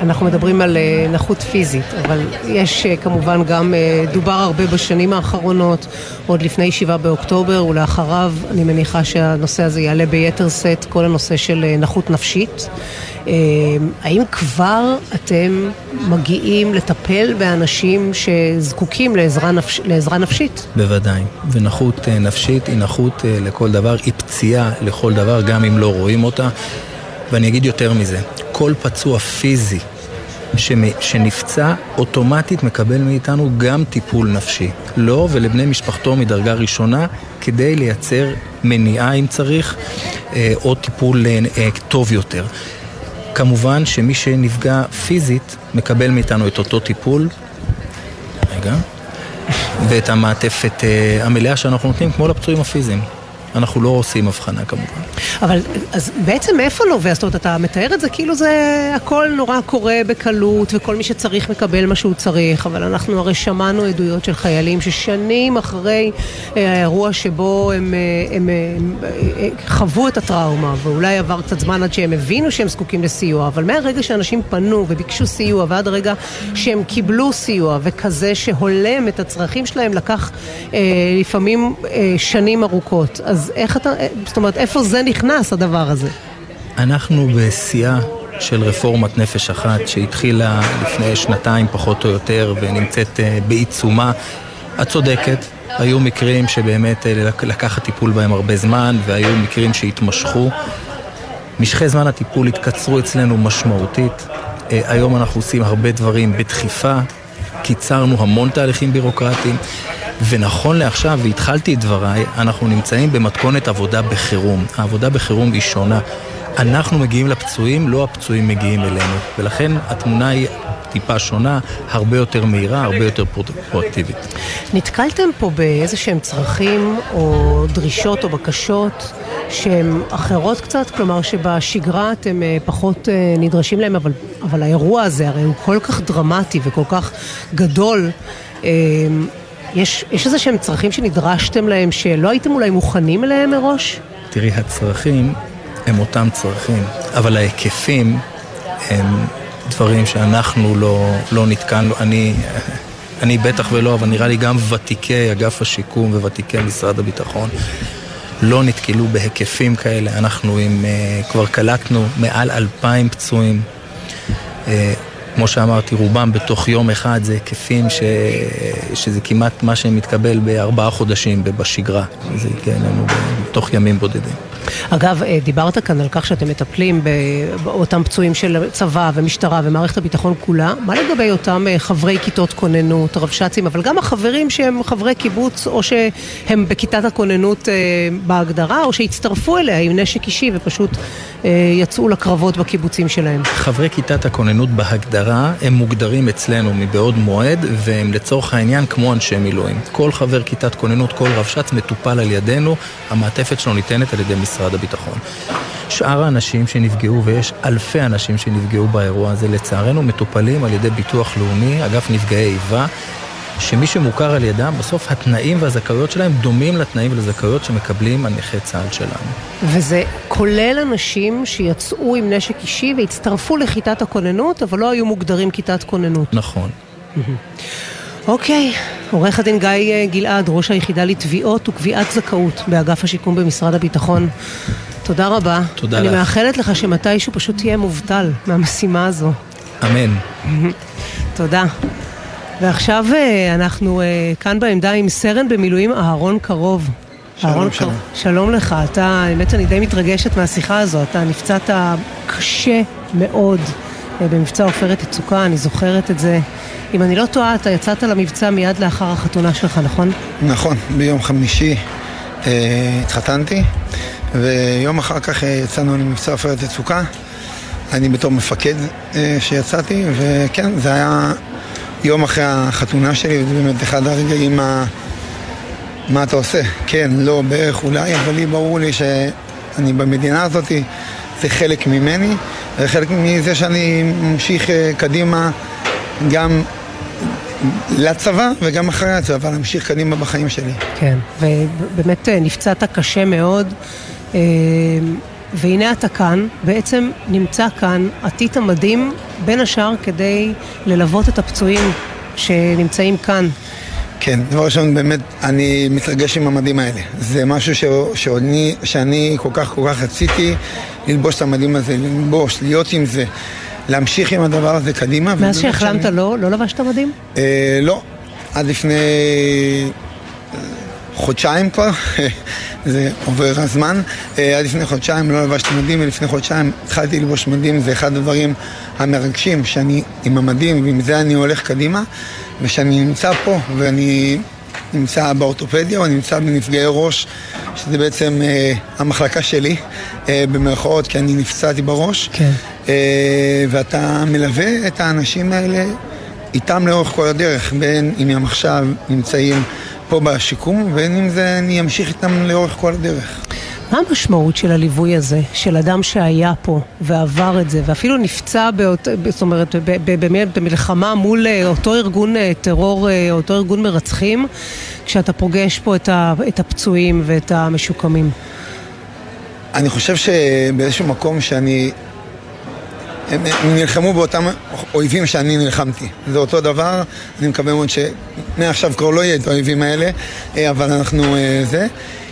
אנחנו מדברים על אה, נכות פיזית, אבל יש אה, כמובן גם, אה, דובר הרבה בשנים האחרונות, עוד לפני 7 באוקטובר ולאחריו, אני מניחה שהנושא הזה יעלה ביתר שאת, כל הנושא של נכות נפשית. האם כבר אתם מגיעים לטפל באנשים שזקוקים לעזרה, נפש... לעזרה נפשית? בוודאי, ונכות נפשית היא נכות לכל דבר, היא פציעה לכל דבר, גם אם לא רואים אותה. ואני אגיד יותר מזה, כל פצוע פיזי שנפצע, אוטומטית מקבל מאיתנו גם טיפול נפשי. לו ולבני משפחתו מדרגה ראשונה, כדי לייצר מניעה אם צריך, אה, או טיפול אה, טוב יותר. כמובן שמי שנפגע פיזית מקבל מאיתנו את אותו טיפול. רגע. ואת המעטפת אה, המלאה שאנחנו נותנים כמו לפצועים הפיזיים. אנחנו לא עושים הבחנה כמובן. אבל אז בעצם מאיפה נובע? זאת אומרת, אתה מתאר את זה כאילו זה הכל נורא קורה בקלות וכל מי שצריך מקבל מה שהוא צריך, אבל אנחנו הרי שמענו עדויות של חיילים ששנים אחרי אה, האירוע שבו הם, אה, הם, הם, הם חוו את הטראומה, ואולי עבר קצת זמן עד שהם הבינו שהם זקוקים לסיוע, אבל מהרגע שאנשים פנו וביקשו סיוע ועד הרגע שהם קיבלו סיוע וכזה שהולם את הצרכים שלהם לקח אה, לפעמים אה, שנים ארוכות. אז איך אתה, זאת אומרת, איפה זה נכנס, הדבר הזה? אנחנו בשיאה של רפורמת נפש אחת שהתחילה לפני שנתיים פחות או יותר ונמצאת אה, בעיצומה. את צודקת, היו מקרים שבאמת אה, לקח הטיפול בהם הרבה זמן והיו מקרים שהתמשכו. משכי זמן הטיפול התקצרו אצלנו משמעותית. אה, היום אנחנו עושים הרבה דברים בדחיפה, קיצרנו המון תהליכים בירוקרטיים. ונכון לעכשיו, והתחלתי את דבריי, אנחנו נמצאים במתכונת עבודה בחירום. העבודה בחירום היא שונה. אנחנו מגיעים לפצועים, לא הפצועים מגיעים אלינו. ולכן התמונה היא טיפה שונה, הרבה יותר מהירה, הרבה יותר פרואקטיבית. נתקלתם פה באיזה שהם צרכים או דרישות או בקשות שהן אחרות קצת? כלומר שבשגרה אתם אה, פחות אה, נדרשים להם, אבל, אבל האירוע הזה הרי הוא כל כך דרמטי וכל כך גדול. אה, יש, יש איזה שהם צרכים שנדרשתם להם שלא הייתם אולי מוכנים אליהם מראש? תראי, הצרכים הם אותם צרכים, אבל ההיקפים הם דברים שאנחנו לא, לא נתקענו, אני, אני בטח ולא, אבל נראה לי גם ותיקי אגף השיקום וותיקי משרד הביטחון לא נתקלו בהיקפים כאלה. אנחנו עם, uh, כבר קלטנו מעל אלפיים פצועים. כמו שאמרתי, רובם בתוך יום אחד זה היקפים ש... שזה כמעט מה שמתקבל בארבעה חודשים בשגרה. זה הגיע אלינו בתוך ימים בודדים. אגב, אה, דיברת כאן על כך שאתם מטפלים באותם פצועים של צבא ומשטרה ומערכת הביטחון כולה. מה לגבי אותם אה, חברי כיתות כוננות, רבש"צים, אבל גם החברים שהם חברי קיבוץ או שהם בכיתת הכוננות אה, בהגדרה, או שהצטרפו אליה עם נשק אישי ופשוט יצאו לקרבות בקיבוצים שלהם? חברי כיתת הכוננות בהגדרה הם מוגדרים אצלנו מבעוד מועד והם לצורך העניין כמו אנשי מילואים. כל חבר כיתת כוננות, כל רבש"ץ מטופל על ידינו, המעטפת שלו ניתנת על ידי משרד הביטחון. שאר האנשים שנפגעו, ויש אלפי אנשים שנפגעו באירוע הזה, לצערנו מטופלים על ידי ביטוח לאומי, אגף נפגעי איבה. שמי שמוכר על ידם, בסוף התנאים והזכאויות שלהם דומים לתנאים ולזכאויות שמקבלים הנכי צה"ל שלנו. וזה כולל אנשים שיצאו עם נשק אישי והצטרפו לכיתת הכוננות, אבל לא היו מוגדרים כיתת כוננות. נכון. אוקיי, עורך הדין גיא אה, גלעד, ראש היחידה לתביעות וקביעת זכאות באגף השיקום במשרד הביטחון. תודה רבה. תודה אני לך. אני מאחלת לך שמתישהו פשוט תהיה מובטל מהמשימה הזו. אמן. תודה. ועכשיו אה, אנחנו אה, כאן בעמדה עם סרן במילואים אהרון קרוב. שלום, אהרון שלום. קרוב. שלום לך, אתה, האמת אני די מתרגשת מהשיחה הזו, אתה נפצעת קשה מאוד במבצע עופרת יצוקה, אני זוכרת את זה. אם אני לא טועה, אתה יצאת למבצע מיד לאחר החתונה שלך, נכון? נכון, ביום חמישי אה, התחתנתי, ויום אחר כך אה, יצאנו למבצע עופרת יצוקה. אני בתור מפקד אה, שיצאתי, וכן, זה היה יום אחרי החתונה שלי, וזה באמת אחד הרגעים ה... מה אתה עושה? כן, לא, בערך, אולי, אבל לי ברור לי שאני במדינה הזאת, זה חלק ממני, וחלק מזה שאני ממשיך אה, קדימה גם לצבא וגם אחרי הצבא, להמשיך קדימה בחיים שלי. כן, ובאמת אה, נפצעת קשה מאוד, אה, והנה אתה כאן, בעצם נמצא כאן עתית המדהים, בין השאר כדי ללוות את הפצועים שנמצאים כאן. כן, דבר ראשון, באמת, אני מתרגש עם המדים האלה. זה משהו ש... שאני, שאני כל כך כל כך רציתי ללבוש את המדים הזה, ללבוש, להיות עם זה. להמשיך עם הדבר הזה קדימה. מאז שהחלמת שאני... לא, לא לבשת מדים? אה, לא, עד לפני חודשיים כבר, זה עובר הזמן. אה, עד לפני חודשיים לא לבשתי מדים, ולפני חודשיים התחלתי ללבוש מדים, זה אחד הדברים המרגשים, שאני עם המדים, ועם זה אני הולך קדימה, ושאני נמצא פה, ואני נמצא באורתופדיה, או נמצא בנפגעי ראש, שזה בעצם אה, המחלקה שלי, אה, במרכאות, כי אני נפצעתי בראש. כן. אה, ואתה מלווה את האנשים האלה איתם לאורך כל הדרך, בין אם הם עכשיו נמצאים פה בשיקום, ובין אם זה אני אמשיך איתם לאורך כל הדרך. מה המשמעות של הליווי הזה, של אדם שהיה פה ועבר את זה, ואפילו נפצע, באות, זאת אומרת, במלחמה מול אותו ארגון טרור, אותו ארגון מרצחים, כשאתה פוגש פה את הפצועים ואת המשוקמים? אני חושב שבאיזשהו מקום שאני... הם, הם נלחמו באותם אויבים שאני נלחמתי. זה אותו דבר, אני מקווה מאוד שמעכשיו כבר לא יהיה את האויבים האלה, אבל אנחנו זה.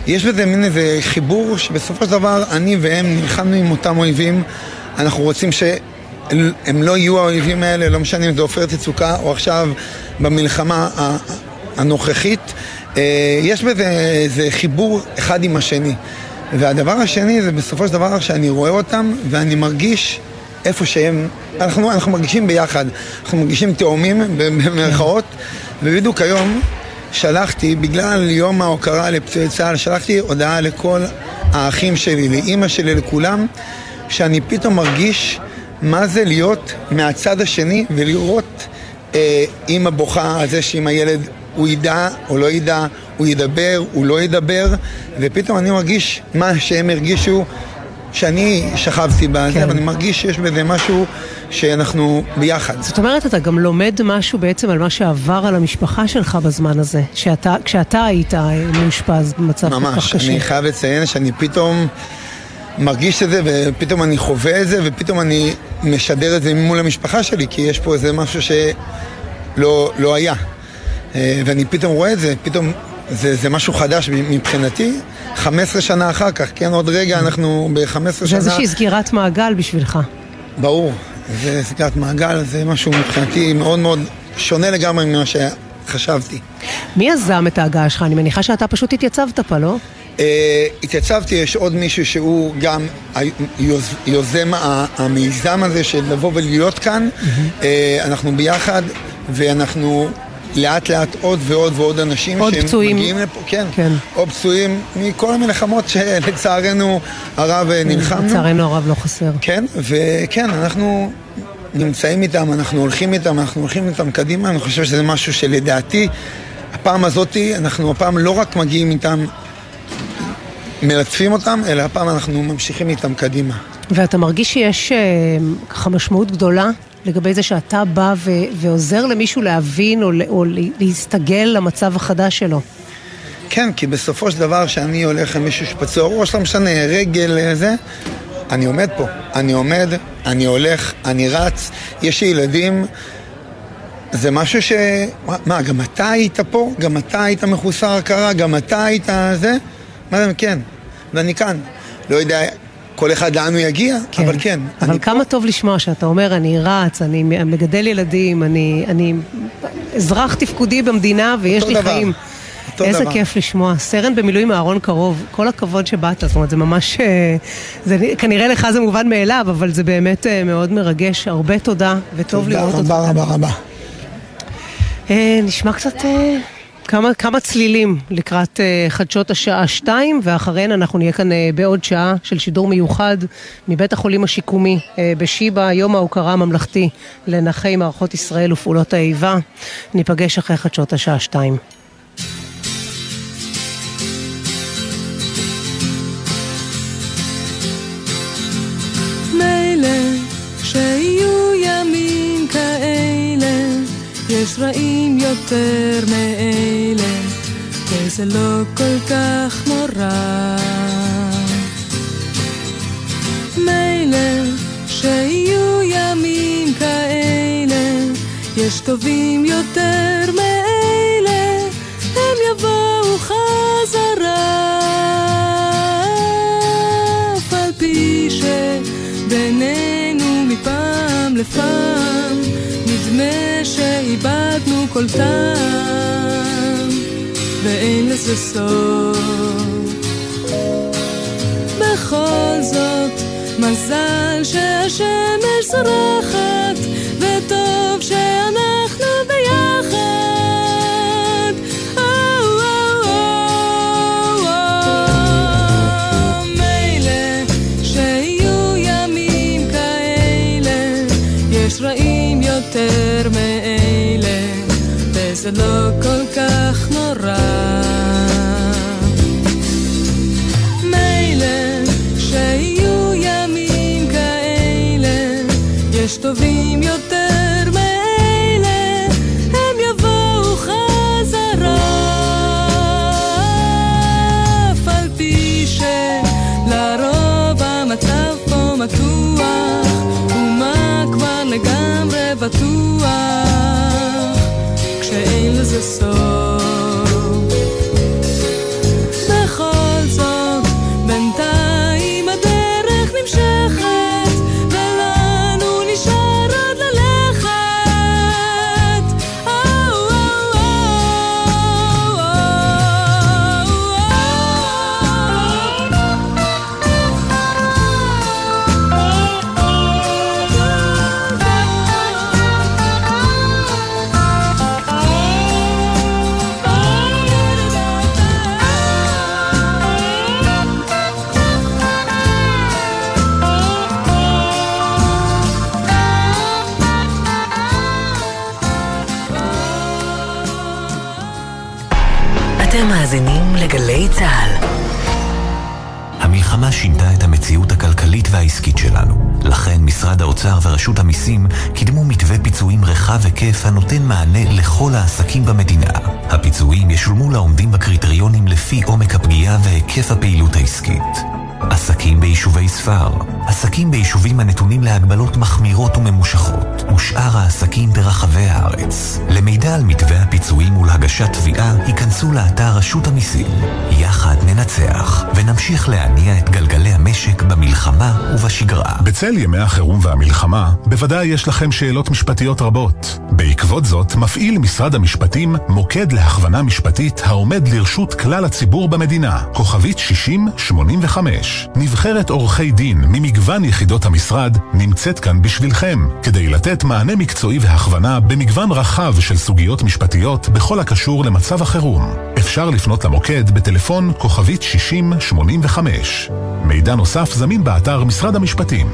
יש בזה מין איזה חיבור שבסופו של דבר אני והם נלחמנו עם אותם אויבים, אנחנו רוצים שהם לא יהיו האויבים האלה, לא משנה אם זה עופרת יצוקה או עכשיו במלחמה הנוכחית. יש בזה איזה חיבור אחד עם השני. והדבר השני זה בסופו של דבר שאני רואה אותם ואני מרגיש איפה שהם, אנחנו, אנחנו מרגישים ביחד, אנחנו מרגישים תאומים במרכאות, ובדיוק היום שלחתי, בגלל יום ההוקרה לפצועי צה"ל, שלחתי הודעה לכל האחים שלי, לאימא שלי, לכולם, שאני פתאום מרגיש מה זה להיות מהצד השני ולראות אה, אימא בוכה על זה שאם הילד הוא ידע או לא ידע, הוא ידבר, הוא לא ידבר, ופתאום אני מרגיש מה שהם הרגישו שאני שכבתי בזה, כן. ואני מרגיש שיש בזה משהו שאנחנו ביחד. זאת אומרת, אתה גם לומד משהו בעצם על מה שעבר על המשפחה שלך בזמן הזה, שאתה, כשאתה היית מאושפז במצב כל כך קשה. ממש, אני חייב לציין שאני פתאום מרגיש את זה, ופתאום אני חווה את זה, ופתאום אני משדר את זה מול המשפחה שלי, כי יש פה איזה משהו שלא לא היה. ואני פתאום רואה את זה, פתאום זה, זה משהו חדש מבחינתי, 15 שנה אחר כך, כן, עוד רגע אנחנו ב-15 שנה... זה איזושהי סגירת מעגל בשבילך. ברור. זה סגירת מעגל, זה משהו מבחינתי מאוד מאוד שונה לגמרי ממה שחשבתי. מי יזם את ההגעה שלך? אני מניחה שאתה פשוט התייצבת פה, לא? Uh, התייצבתי, יש עוד מישהו שהוא גם היוז, יוזם המיזם הזה של לבוא ולהיות כאן. Mm-hmm. Uh, אנחנו ביחד, ואנחנו לאט לאט עוד ועוד ועוד אנשים עוד פצועים. מגיעים לפה, כן, כן. עוד פצועים מכל המלחמות שלצערנו הרב נלחמנו. לצערנו הרב לא חסר. כן, וכן, אנחנו נמצאים איתם, אנחנו הולכים איתם, אנחנו הולכים איתם קדימה, אני חושב שזה משהו שלדעתי, הפעם הזאתי, אנחנו הפעם לא רק מגיעים איתם, מלטפים אותם, אלא הפעם אנחנו ממשיכים איתם קדימה. ואתה מרגיש שיש אה, ככה משמעות גדולה לגבי זה שאתה בא ו- ועוזר למישהו להבין או, או להסתגל למצב החדש שלו. כן, כי בסופו של דבר שאני הולך עם מישהו שפצוע ראש, לא משנה, רגל זה, אני עומד פה. אני עומד, אני הולך, אני רץ, יש לי ילדים, זה משהו ש... מה, גם אתה היית פה? גם אתה היית מחוסר הכרה? גם אתה היית זה? מה זה, כן. ואני כאן. לא יודע כל אחד לאן הוא יגיע, כן. אבל כן. אבל כמה פה... טוב לשמוע שאתה אומר, אני רץ, אני מגדל ילדים, אני, אני אזרח תפקודי במדינה ויש לי דבר. חיים. איזה דבר. כיף לשמוע. סרן במילואים אהרון קרוב, כל הכבוד שבאת, זאת אומרת, זה ממש... אה, זה, כנראה לך זה מובן מאליו, אבל זה באמת אה, מאוד מרגש. הרבה תודה, וטוב תודה לראות אותך. תודה רבה רבה רבה. אה, נשמע קצת... כמה, כמה צלילים לקראת uh, חדשות השעה שתיים, ואחריהן אנחנו נהיה כאן uh, בעוד שעה של שידור מיוחד מבית החולים השיקומי uh, בשיבא, יום ההוקרה הממלכתי לנכי מערכות ישראל ופעולות האיבה. ניפגש אחרי חדשות השעה שתיים. יש רעים יותר מאלה, וזה לא כל כך נורא. מילא שיהיו ימים כאלה, יש טובים יותר מאלה, הם יבואו חזרה. אף על פי שבינינו מפעם לפעם נדמה שאיבדנו כל טעם, ואין לזה סוף. בכל זאת, מזל שהשמש זורחת, וזה לא כל כך נורא. מילא שיהיו ימים כאלה, יש טובים יותר מאלה, הם יבואו חזרה. אף על פי שלרוב המצב פה מתוח, ומה כבר לגמרי בטוח, כשאין לזה סוף. ורשות המיסים קידמו מתווה פיצויים רחב היקף הנותן מענה לכל העסקים במדינה. הפיצויים ישולמו לעומדים בקריטריונים לפי עומק הפגיעה והיקף הפעילות העסקית. עסקים ביישובי ספר, עסקים ביישובים הנתונים להגבלות מחמירות וממושכות, ושאר העסקים ברחבי הארץ. למידע על מתווה הפיצויים ולהגשת תביעה, היכנסו לאתר רשות המיסים. יחד ננצח, ונמשיך להניע את גלגלי המשק במלחמה ובשגרה. בצל ימי החירום והמלחמה, בוודאי יש לכם שאלות משפטיות רבות. בעקבות זאת, מפעיל משרד המשפטים מוקד להכוונה משפטית העומד לרשות כלל הציבור במדינה, כוכבית 6085. נבחרת עורכי דין ממגוון יחידות המשרד נמצאת כאן בשבילכם, כדי לתת מענה מקצועי והכוונה במגוון רחב של סוגיות משפטיות בכל הקשור למצב החירום. אפשר לפנות למוקד בטלפון כוכבית 6085. מידע נוסף זמין באתר משרד המשפטים.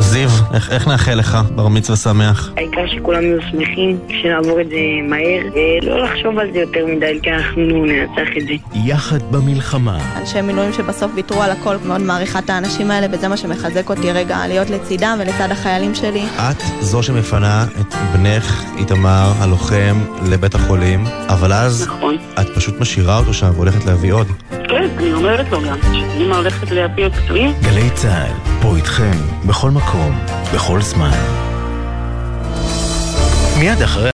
זיו, איך, איך נאחל לך בר מצווה שמח? העיקר שכולם יהיו שמחים, שנעבור את זה מהר, ולא לחשוב על זה יותר מדי, כי אנחנו ננצח את זה. יחד במלחמה. אנשי מילואים שבסוף ויתרו על הכל, מאוד מעריכה את האנשים האלה, וזה מה שמחזק אותי רגע להיות לצידם ולצד החיילים שלי. את זו שמפנה את בנך, איתמר, הלוחם, לבית החולים, אבל אז נכון. את פשוט משאירה אותו שם והולכת להביא עוד. כן, אני אומרת לו גם, שאמא הולכת להביא עוד פצועים. גלי צה"ל, פה איתכם, בכל מקום, בכל זמן. מיד אחרי